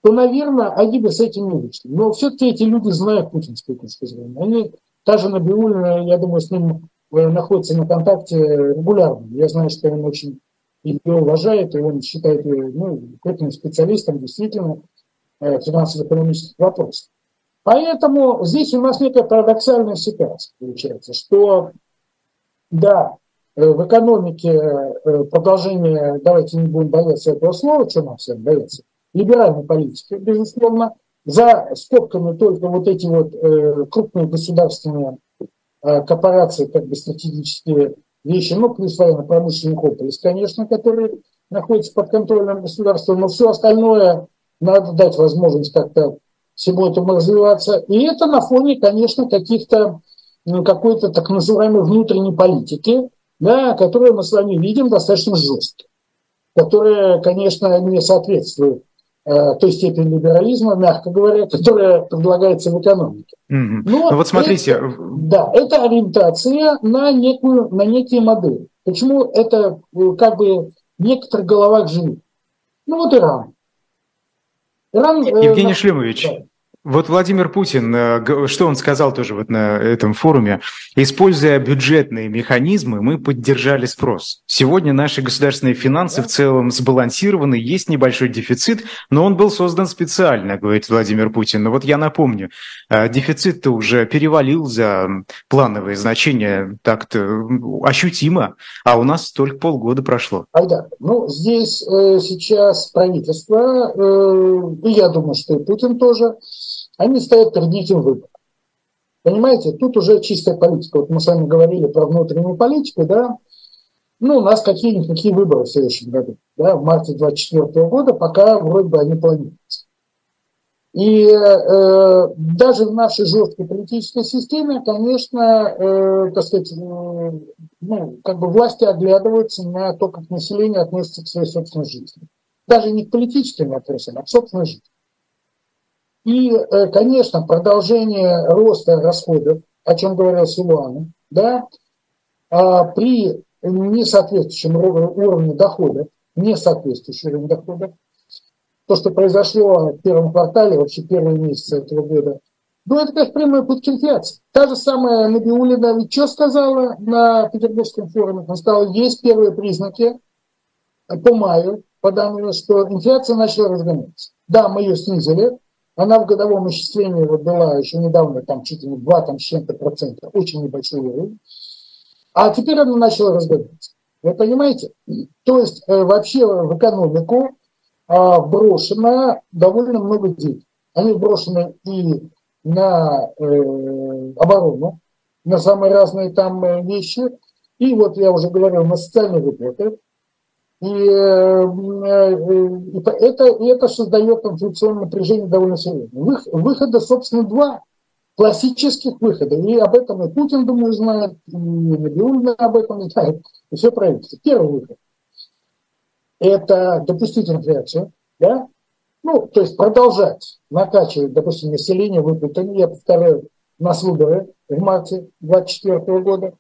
то, наверное, они бы с этим не вышли. Но все-таки эти люди знают путинскую точку зрения. Они, та же Набиулина, я думаю, с ним э, находится на контакте регулярно. Я знаю, что он очень ее уважает, и он считает ее ну, крупным специалистом действительно э, финансово-экономических вопросов. Поэтому здесь у нас некая парадоксальная ситуация получается, что да, э, в экономике продолжение, давайте не будем бояться этого слова, что нам всем бояться, либеральной политики, безусловно, за скобками только вот эти вот э, крупные государственные э, корпорации, как бы стратегические вещи, ну, плюс военно-промышленный комплекс, конечно, который находится под контролем государства, но все остальное надо дать возможность как-то всему этому развиваться. И это на фоне, конечно, каких-то ну, какой-то так называемой внутренней политики, да, которую мы с вами видим достаточно жестко, которая, конечно, не соответствует той степени либерализма, мягко говоря, которая предлагается в экономике. Mm-hmm. Но ну вот смотрите. Это, да, это ориентация на, некую, на некие модели. Почему это э, как бы в некоторых головах живет? Ну вот Иран. Иран Евгений э, Шлемович, да. Вот Владимир Путин, э, что он сказал тоже вот на этом форуме, используя бюджетные механизмы, мы поддержали спрос. Сегодня наши государственные финансы в целом сбалансированы, есть небольшой дефицит, но он был создан специально, говорит Владимир Путин. Но вот я напомню, э, дефицит-то уже перевалил за плановые значения так-то ощутимо, а у нас только полгода прошло. Айда, ну здесь э, сейчас правительство, э, я думаю, что и Путин тоже, они стоят перед этим выбором. Понимаете, тут уже чистая политика. Вот мы с вами говорили про внутреннюю политику, да, ну, у нас какие-никакие выборы в следующем году, да, в марте 2024 года, пока вроде бы они планируются. И э, даже в нашей жесткой политической системе, конечно, э, так сказать, э, ну, как бы власти оглядываются на то, как население относится к своей собственной жизни. Даже не к политическим вопросам, а к собственной жизни. И, э, конечно, продолжение роста расходов, о чем говорил Силуан, да, а при несоответствующем уровне дохода, несоответствующем уровне дохода, то, что произошло в первом квартале, вообще первые месяцы этого года, ну, это, конечно, прямой путь к инфляции. Та же самая Набиулина ведь что сказала на Петербургском форуме? Она сказала, есть первые признаки по маю, по данным, что инфляция начала разгоняться. Да, мы ее снизили, она в годовом исчислении вот была еще недавно там чуть ли не 2 там, с чем-то процента, очень небольшой уровень. А теперь она начала разгоняться. Вы понимаете? То есть э, вообще в экономику э, брошено довольно много денег. Они брошены и на э, оборону, на самые разные там э, вещи. И вот я уже говорил, на социальные выплаты, и, э, э, и это, и это создает инфляционное напряжение довольно серьезно. Выхода, собственно, два классических выхода. И об этом и Путин, думаю, знает, и Набиулина об этом знает, и все правительство. Первый выход – это допустить инфляцию, да? ну, то есть продолжать накачивать, допустим, население выплатами, я повторяю, нас выборы в марте 2024 года –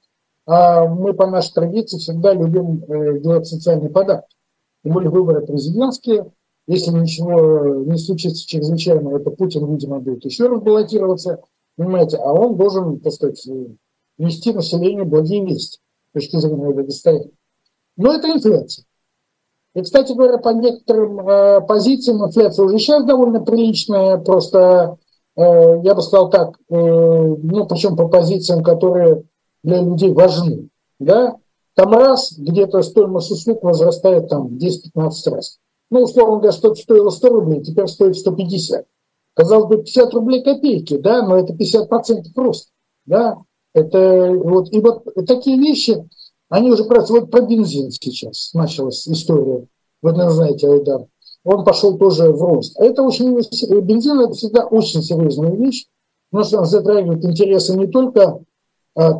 а мы по нашей традиции всегда любим э, делать социальные подарки. Тем более выборы президентские. Если ничего не случится чрезвычайного, это Путин, видимо, будет еще раз баллотироваться. Понимаете, а он должен, так сказать, нести населению благие вести с точки зрения благосостояния. Но это инфляция. И, кстати говоря, по некоторым э, позициям инфляция уже сейчас довольно приличная, просто, э, я бы сказал так, э, ну, причем по позициям, которые для людей важны, да, там раз где-то стоимость услуг возрастает там 10-15 раз. Ну, условно говоря, что-то стоило 100 рублей, теперь стоит 150. Казалось бы, 50 рублей копейки, да, но это 50% роста, да. Это вот, и вот такие вещи, они уже просто, вот про бензин сейчас началась история, вы наверное, знаете, Айдар, он пошел тоже в рост. А это очень, бензин это всегда очень серьезная вещь, потому что он затрагивает интересы не только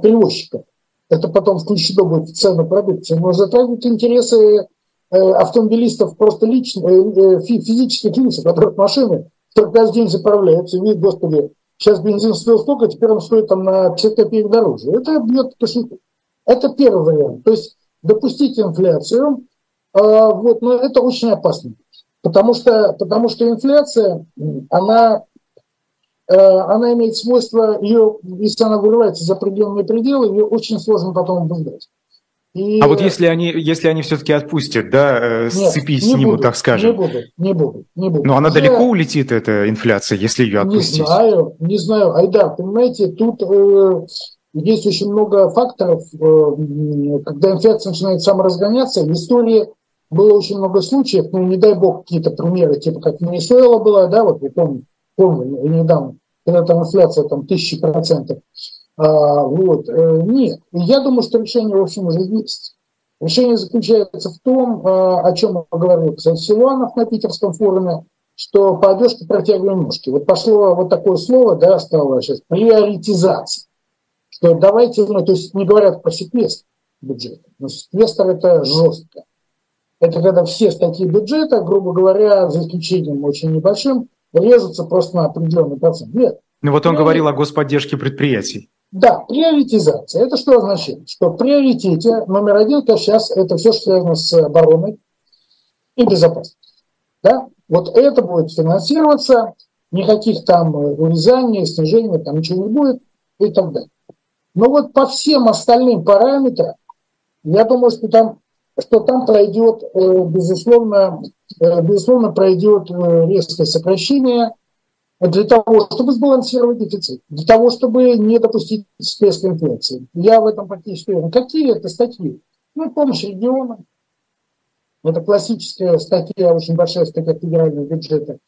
перевозчиков. Это потом включено будет в цену продукции, но затрагивает интересы э, автомобилистов просто лично, э, физических лиц, у которых машины, которые каждый день заправляются, и господи, сейчас бензин стоил столько, теперь он стоит там на 50 копеек дороже. Это бьет кошельку. Это первый вариант. То есть допустить инфляцию, вот, но это очень опасно. Потому что, потому что инфляция, она, э, она имеет свойство, ее, если она вырывается за определенные пределы, ее очень сложно потом обуздать. И... А вот если они, если они все-таки отпустят, да, э, с цепи снимут, буду, так скажем. Не буду, не буду, не буду. Но она Я... далеко улетит, эта инфляция, если ее отпустить? Не знаю, не знаю. Айда, понимаете, тут э, есть очень много факторов, э, когда инфляция начинает саморазгоняться. В истории было очень много случаев, ну, не дай бог, какие-то примеры, типа как Венесуэла была, да, вот я помню, помню недавно, когда там инфляция там тысячи процентов. А, вот, э, нет, я думаю, что решение, в общем, уже есть. Решение заключается в том, а, о чем говорил, кстати, Силуанов на Питерском форуме, что по одежке протягиваем ножки. Вот пошло вот такое слово, да, стало сейчас, приоритизация. Что давайте, ну, то есть не говорят про секвестр бюджета, но секвестр это жестко. Это когда все статьи бюджета, грубо говоря, за исключением очень небольшим, режутся просто на определенный процент. Нет. Ну вот он говорил о господдержке предприятий. Да, приоритизация. Это что означает? Что в приоритете номер один, то сейчас это все, что связано с обороной и безопасностью. Да? Вот это будет финансироваться, никаких там урезаний, снижений, там ничего не будет и так далее. Но вот по всем остальным параметрам, я думаю, что там что там пройдет, э, безусловно, э, безусловно пройдет э, резкое сокращение для того, чтобы сбалансировать дефицит, для того, чтобы не допустить всплеска инфляции. Я в этом практически уверен. Какие это статьи? Ну, помощь регионам. Это классическая статья, очень большая статья федерального бюджета,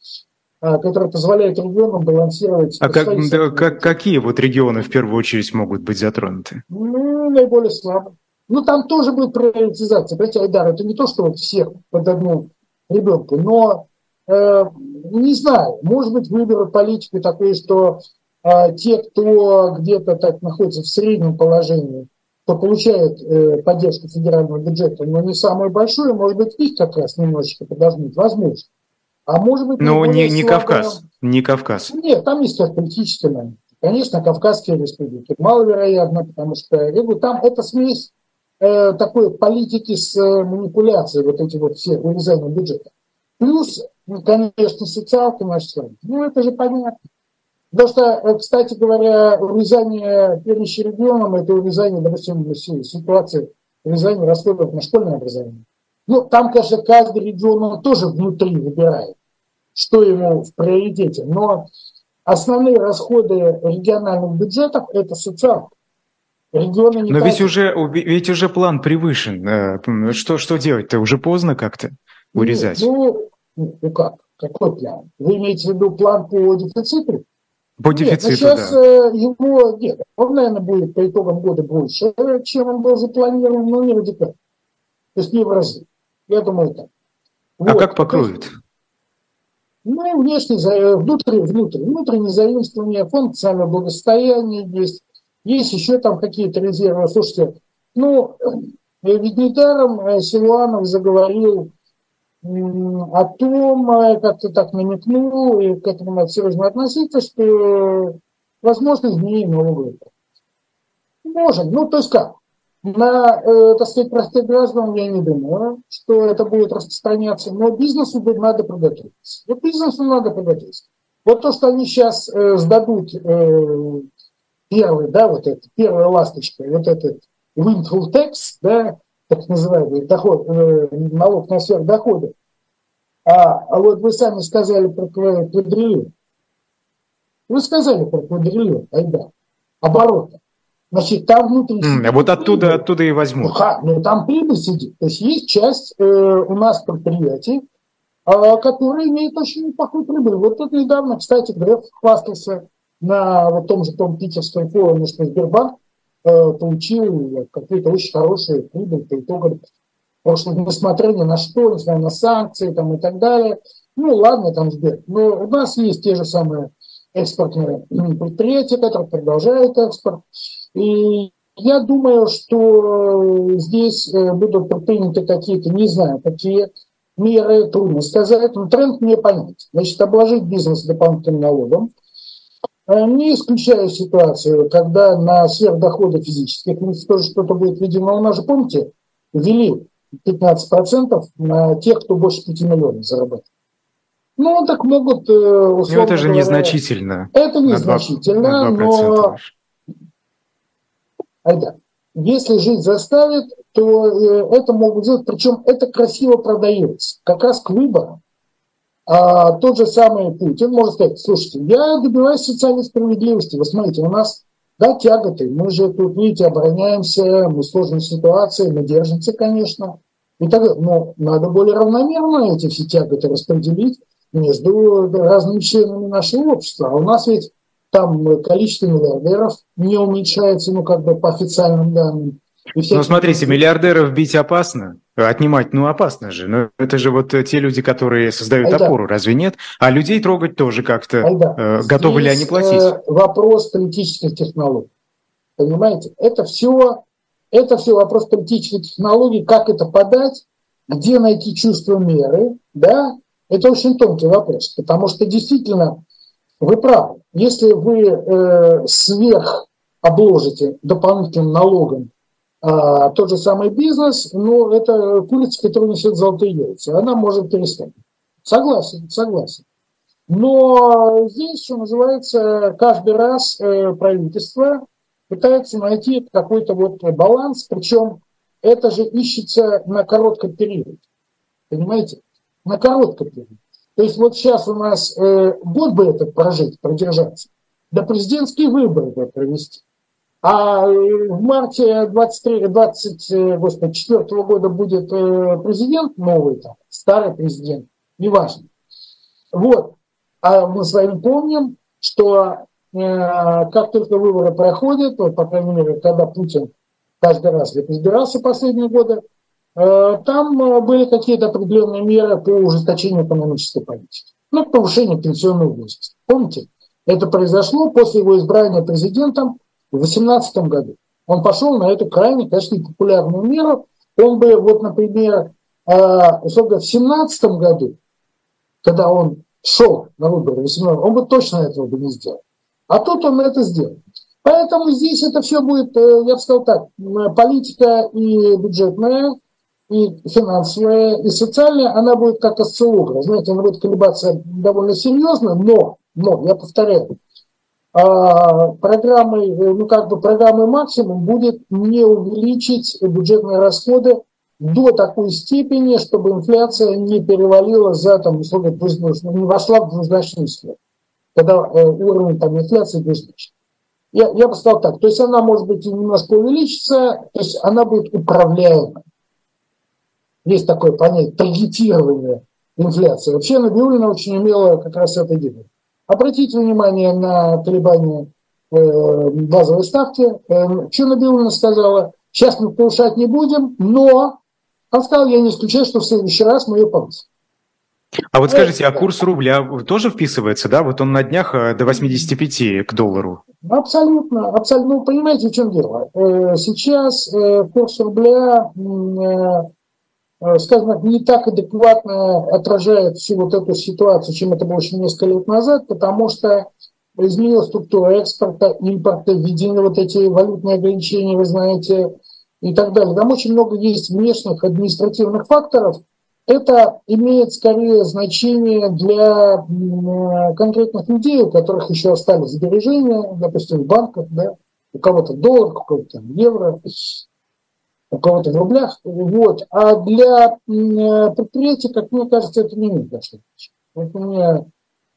а, которая позволяет регионам балансировать. А как, да, как, какие вот регионы в первую очередь могут быть затронуты? Ну, наиболее слабые. Ну, там тоже будет приоритизация. Понимаете, Айдар, это не то, что вот всех под одну ребенка, но, э, не знаю, может быть, выберут политику такой, что э, те, кто где-то так находится в среднем положении, кто получает э, поддержку федерального бюджета, но не самую большую, может быть, их как раз немножечко подожмут, возможно. А может быть... Но не, не Кавказ, не Кавказ. Нет, там есть как политический момент. Конечно, Кавказские республики маловероятно, потому что я говорю, там это смесь э, такой политики с э, манипуляцией, вот эти вот все вырезания бюджета. Плюс, ну, конечно, социалка вами. Ну, это же понятно. Потому что, э, кстати говоря, урезание помощи регионам – это урезание, допустим, ситуации урезание расходов на школьное образование. Ну, там, конечно, каждый регион он тоже внутри выбирает, что ему в приоритете. Но основные расходы региональных бюджетов – это социалка. Регионы не Но ведь уже, ведь уже план превышен. Э, что, что делать-то? Уже поздно как-то урезать? Ну, ну как? Какой план? Вы имеете в виду план по дефициту? По дефициту, нет, сейчас да. Э, его, нет, он, наверное, будет по итогам года больше, чем он был запланирован, но не радикально. То есть не в разы. Я думаю так. А вот. как покроют? Ну, внешне, внутреннее, внутреннее, внутреннее заимствование, фонд социального благосостояния есть, есть еще там какие-то резервы. Слушайте, ну, <clears throat> э, ведь недаром э, Силуанов заговорил о том, э, как-то так намекнул, и к этому надо серьезно относиться, что возможно изменение нового года. Можем. Ну, то есть как? На, так сказать, простых граждан я не думаю, что это будет распространяться, но бизнесу надо подготовиться. Вот бизнесу надо подготовиться. Вот то, что они сейчас сдадут первый, да, вот это, первая ласточка, вот этот windfall tax, да, так называемый доход, э, налог на сверхдоходы. А, а вот вы сами сказали про квадриллион. Вы сказали про квадриллион, айда, оборота. Значит, там внутри... Mm, а вот оттуда, прибыль. оттуда и возьму. Ну, ха, ну, там прибыль сидит. То есть есть часть э, у нас предприятий, э, которые имеют очень неплохую прибыль. Вот тут недавно, кстати, Греф хвастался на вот том же том питерском форуме, что Сбербанк э, получил какую-то очень хорошую прибыль по итогам прошлого, несмотря ни на что, несмотря на санкции там, и так далее. Ну, ладно, там Сбер. Но у нас есть те же самые экспортные <clears throat> предприятия, которые продолжают экспорт. И я думаю, что здесь э, будут предприняты какие-то, не знаю, какие меры, трудно сказать, но тренд мне понятен. Значит, обложить бизнес дополнительным налогом, Э, не исключаю ситуацию, когда на сверхдоходы физических лиц тоже что-то будет введено. У нас же, помните, ввели 15% на тех, кто больше 5 миллионов зарабатывает. Ну, так могут... Ну, это же говоря, незначительно. Это незначительно, на 2, на 2 но... Айда, если жизнь заставит, то э, это могут сделать, причем это красиво продается. Как раз к выборам. А тот же самый Путин может сказать, слушайте, я добиваюсь социальной справедливости. Вы смотрите, у нас да, тяготы. Мы же тут, видите, обороняемся, мы в сложной ситуации, мы держимся, конечно. И так, но надо более равномерно эти все тяготы распределить между разными членами нашего общества. А у нас ведь там количество миллиардеров не уменьшается, ну, как бы по официальным данным. Ну, смотрите, миллиардеров бить опасно, отнимать, ну, опасно же. Но это же вот те люди, которые создают Айда. опору, разве нет? А людей трогать тоже как-то э, готовы Здесь, ли они платить? Э, вопрос политических технологий. Понимаете? Это все, это все вопрос политических технологий, как это подать, где найти чувство меры, да, это очень тонкий вопрос, потому что действительно вы правы. Если вы э, сверх обложите дополнительным налогом а, тот же самый бизнес, ну, это курица, которая несет золотые яйца. Она может перестать. Согласен, согласен. Но здесь, что называется, каждый раз э, правительство пытается найти какой-то вот баланс, причем это же ищется на короткий период. Понимаете? На короткий период. То есть вот сейчас у нас э, год бы этот прожить, продержаться, да президентские выборы бы провести. А в марте 23, 24 года будет э, президент новый, там, старый президент, неважно. Вот. А мы с вами помним, что э, как только выборы проходят, вот, по крайней мере, когда Путин каждый раз избирался последние годы, э, там э, были какие-то определенные меры по ужесточению экономической политики. Ну, повышение пенсионного возраста. Помните? Это произошло после его избрания президентом в 2018 году. Он пошел на эту крайне, конечно, популярную меру. Он бы, вот, например, э, условно, в 2017 году, когда он шел на выборы, 18, он бы точно этого бы не сделал. А тут он это сделал. Поэтому здесь это все будет, э, я бы сказал так, политика и бюджетная, и финансовая, и социальная, она будет как осциллограф. Знаете, она будет колебаться довольно серьезно, но, но, я повторяю, а, программой, э, ну как бы программой максимум будет не увеличить бюджетные расходы до такой степени, чтобы инфляция не перевалила за, там, условно, не вошла в двузначную сферу, когда э, уровень там, инфляции двузначный. Я, я бы сказал так, то есть она может быть немножко увеличится, то есть она будет управляемой. Есть такое понятие таргетирование инфляции. Вообще Набиулина очень умело как раз это делает. Обратите внимание на колебания э, базовой ставки. Э, что Набиулина сказала? Сейчас мы повышать не будем, но он сказал, я не исключаю, что в следующий раз мы ее повысим. А вот скажите, а курс рубля тоже вписывается, да? Вот он на днях э, до 85 к доллару. Абсолютно, абсолютно. Ну, понимаете, в чем дело? Сейчас курс рубля Э, скажем так, не так адекватно отражает всю вот эту ситуацию, чем это было еще несколько лет назад, потому что изменилась структура экспорта, импорта, введены вот эти валютные ограничения, вы знаете, и так далее. Там очень много есть внешних административных факторов. Это имеет скорее значение для конкретных людей, у которых еще остались сбережения, допустим, в банках, да, у кого-то доллар, у кого-то евро у кого-то в рублях. Вот. А для предприятия, как мне кажется, это не большого Вот у меня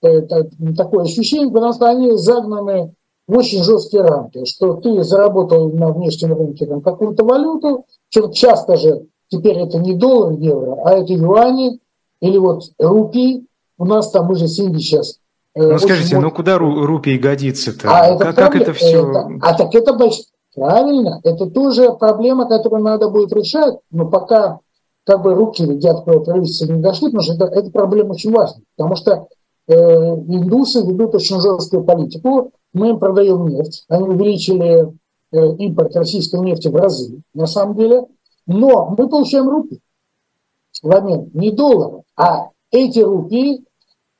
это, такое ощущение, потому что они загнаны в очень жесткие рамки, что ты заработал на внешнем рынке там, какую-то валюту, чем часто же теперь это не доллар, евро, а это юани или вот рупии. У нас там уже Синди сейчас э, ну скажите, мод... ну куда рупий годится-то? А как, как это все? Это, а так это. Правильно, это тоже проблема, которую надо будет решать, но пока как бы руки едят правительства не дошли, потому что это, эта проблема очень важна, потому что э, индусы ведут очень жесткую политику, мы им продаем нефть, они увеличили э, импорт российской нефти в разы, на самом деле, но мы получаем рупии в обмен, не доллары, а эти рупии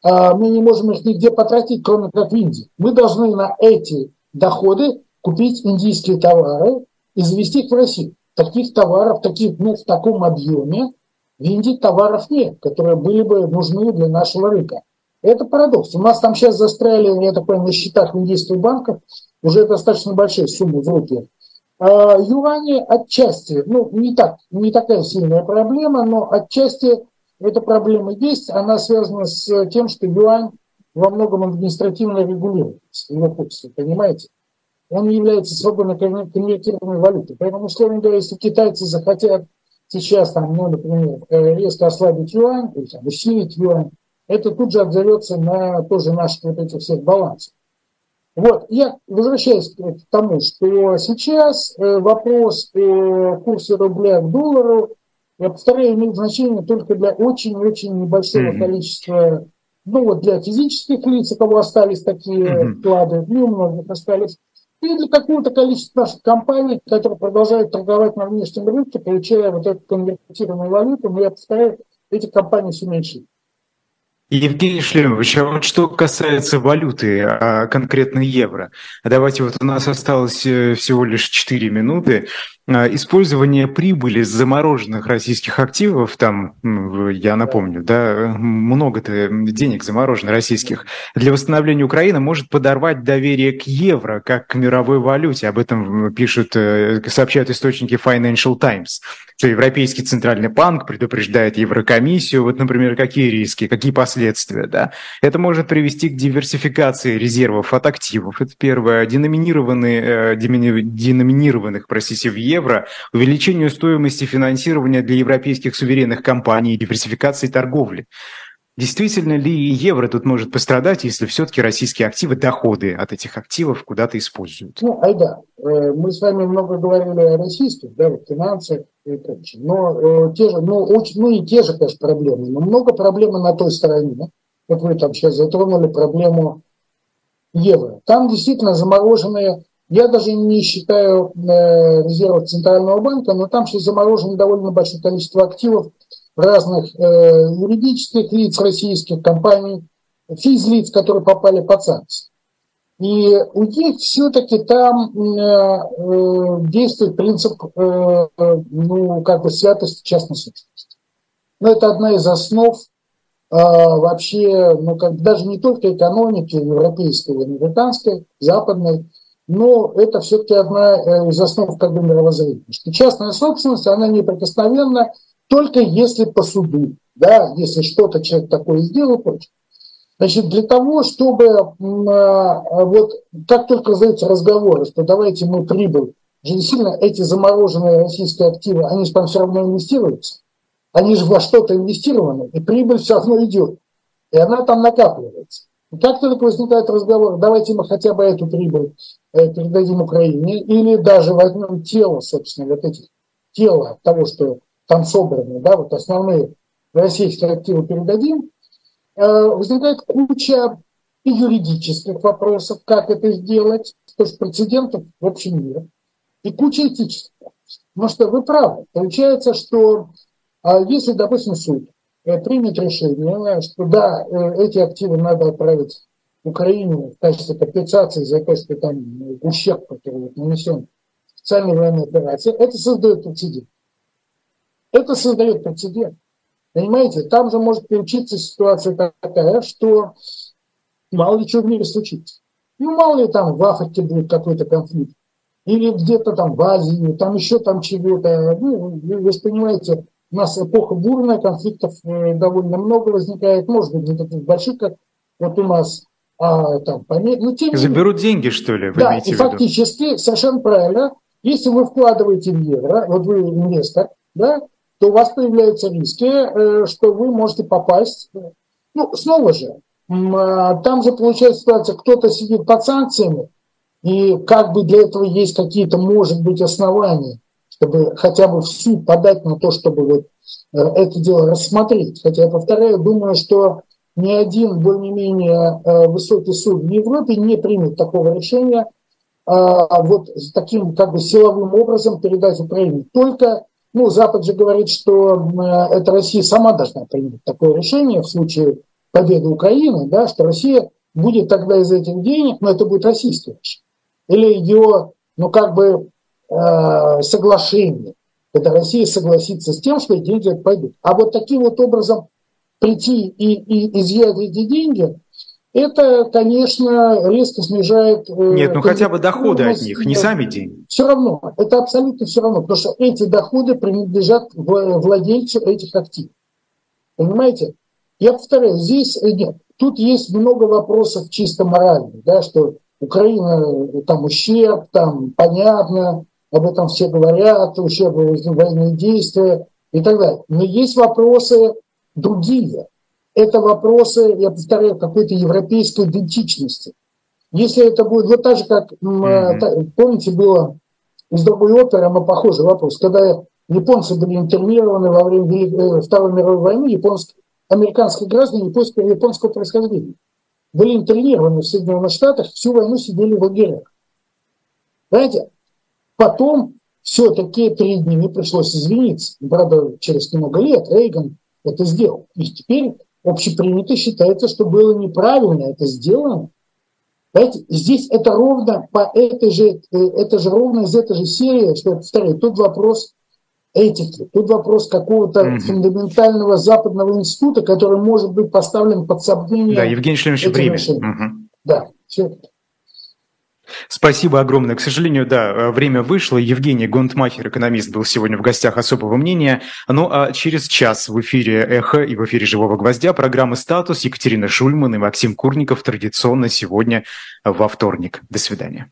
э, мы не можем их нигде потратить, кроме как в Индии. Мы должны на эти доходы купить индийские товары и завести их в Россию. Таких товаров, таких, ну, в таком объеме В Индии товаров нет, которые были бы нужны для нашего рынка. Это парадокс. У нас там сейчас застряли, я так понимаю, на счетах индийских банков уже достаточно большие суммы в руки. А юани отчасти, ну, не, так, не такая сильная проблема, но отчасти эта проблема есть. Она связана с тем, что юань во многом административно регулируется, его курс, понимаете? Он является свободно конвертируемой валютой. Поэтому, условно говоря, если китайцы захотят сейчас, там, ну, например, э, резко ослабить юань, или там, усилить юань, это тут же отзовется на тоже наших вот этих всех балансов. Вот, я возвращаюсь к тому, что сейчас э, вопрос о курсе рубля к доллару, я повторяю, имеет значение только для очень-очень небольшого mm-hmm. количества, ну вот для физических лиц, у кого остались такие mm-hmm. вклады, не у многих остались, и для какого-то количества компаний, которые продолжают торговать на внешнем рынке, получая вот эту конвертированную валюту, но я повторяю, эти компании все меньше. Евгений Шлемович, а вот что касается валюты, а конкретно евро. Давайте вот у нас осталось э, всего лишь 4 минуты. А, использование прибыли с замороженных российских активов, там, я напомню, да, много-то денег заморожено российских, для восстановления Украины может подорвать доверие к евро, как к мировой валюте. Об этом пишут, э, сообщают источники Financial Times, что Европейский Центральный банк предупреждает Еврокомиссию, вот, например, какие риски, какие последствия, да. Это может привести к диверсификации резервов от активов, это первое, деноминированные, э, деноминированных, простите, в евро, евро, увеличению стоимости финансирования для европейских суверенных компаний и диверсификации торговли. Действительно ли евро тут может пострадать, если все-таки российские активы, доходы от этих активов куда-то используют? Ну, айда, э, мы с вами много говорили о российских, да, вот финансах и прочее, но э, те же, ну, очень, ну и те же, конечно, проблемы, но много проблем на той стороне, как вы там сейчас затронули проблему евро. Там действительно замороженные я даже не считаю э, резервов Центрального банка, но там сейчас заморожено довольно большое количество активов разных э, юридических лиц российских, компаний, физлиц, которые попали под санкции. И у них все-таки там э, действует принцип ну, как бы святости частной собственности. Но это одна из основ вообще, ну, как, даже не только экономики европейской, американской, западной, но это все-таки одна э, из основ как бы мировоззрения, что частная собственность, она неприкосновенна только если по суду, да, если что-то человек такое сделал, прочее. Значит, для того, чтобы а, вот как только раздаются разговоры, что давайте мы прибыль, действительно эти замороженные российские активы, они же там все равно инвестируются, они же во что-то инвестированы, и прибыль все равно идет, и она там накапливается. Как только возникает разговор, давайте мы хотя бы эту прибыль передадим Украине, или даже возьмем тело, собственно, вот этих тела того, что там собраны, да, вот основные российские активы передадим, э, возникает куча и юридических вопросов, как это сделать, потому что прецедентов в общем мире, и куча этических. Потому что вы правы, получается, что а если, допустим, суд Э, примет решение, что да, э, эти активы надо отправить Украину в качестве компенсации за то, что там э, ущерб, который нанесен специальной военной операции, это создает прецедент. Это создает прецедент. Понимаете, там же может получиться ситуация такая, что мало ли что в мире случится. Ну, мало ли там в Африке будет какой-то конфликт. Или где-то там в Азии, там еще там чего-то. Ну, вы же понимаете, у нас эпоха бурная, конфликтов э, довольно много возникает, может быть, не таких больших, как вот у нас, а там поменьше. Но тем Заберут деньги, что ли? Вы да, и фактически, совершенно правильно, если вы вкладываете в евро, вот вы инвестор, да, то у вас появляются риски, э, что вы можете попасть, ну, снова же, а, там же получается ситуация, кто-то сидит под санкциями, и как бы для этого есть какие-то, может быть, основания чтобы хотя бы в суд подать на то, чтобы вот э, это дело рассмотреть. Хотя я повторяю, думаю, что ни один более-менее э, высокий суд в Европе не примет такого решения а вот таким как бы силовым образом передать Украине. Только, ну, Запад же говорит, что э, это Россия сама должна принять такое решение в случае победы Украины, да, что Россия будет тогда из этих денег, но это будет российское решение. Или ее, ну, как бы Э, соглашение, когда Россия согласится с тем, что деньги пойдут. А вот таким вот образом прийти и, и изъять эти деньги, это, конечно, резко снижает... Э, Нет, ну хотя бы доходы от них, не сами деньги. Все равно, это абсолютно все равно, потому что эти доходы принадлежат владельцу этих активов. Понимаете? Я повторяю, здесь э, нет. Тут есть много вопросов чисто моральных, да, что Украина, э, там ущерб, там понятно, об этом все говорят, ущерб военные действия и так далее. Но есть вопросы другие это вопросы, я повторяю, какой-то европейской идентичности. Если это будет вот так же, как, mm-hmm. помните, было из другой оперы, но похожий вопрос, когда японцы были интернированы во время э, Второй мировой войны, японские, американские граждане японского, японского происхождения были интернированы в Соединенных Штатах, всю войну сидели в лагерях. Знаете, потом все-таки перед ними пришлось извиниться. Правда, через много лет Рейган это сделал. И теперь общепринято считается, что было неправильно это сделано. Понимаете, здесь это ровно по этой же, э, это же ровно из этой же серии, что я повторяю, тут вопрос этики, тут вопрос какого-то mm-hmm. фундаментального западного института, который может быть поставлен под сомнение. Да, Евгений Шлемович, время. Угу. Да, все. Спасибо огромное. К сожалению, да, э, время вышло. Евгений Гонтмахер, экономист, был сегодня в гостях особого мнения. Ну а через час в эфире «Эхо» и в эфире «Живого гвоздя» программы «Статус» Екатерина Шульман и Максим Курников традиционно сегодня во вторник. До свидания.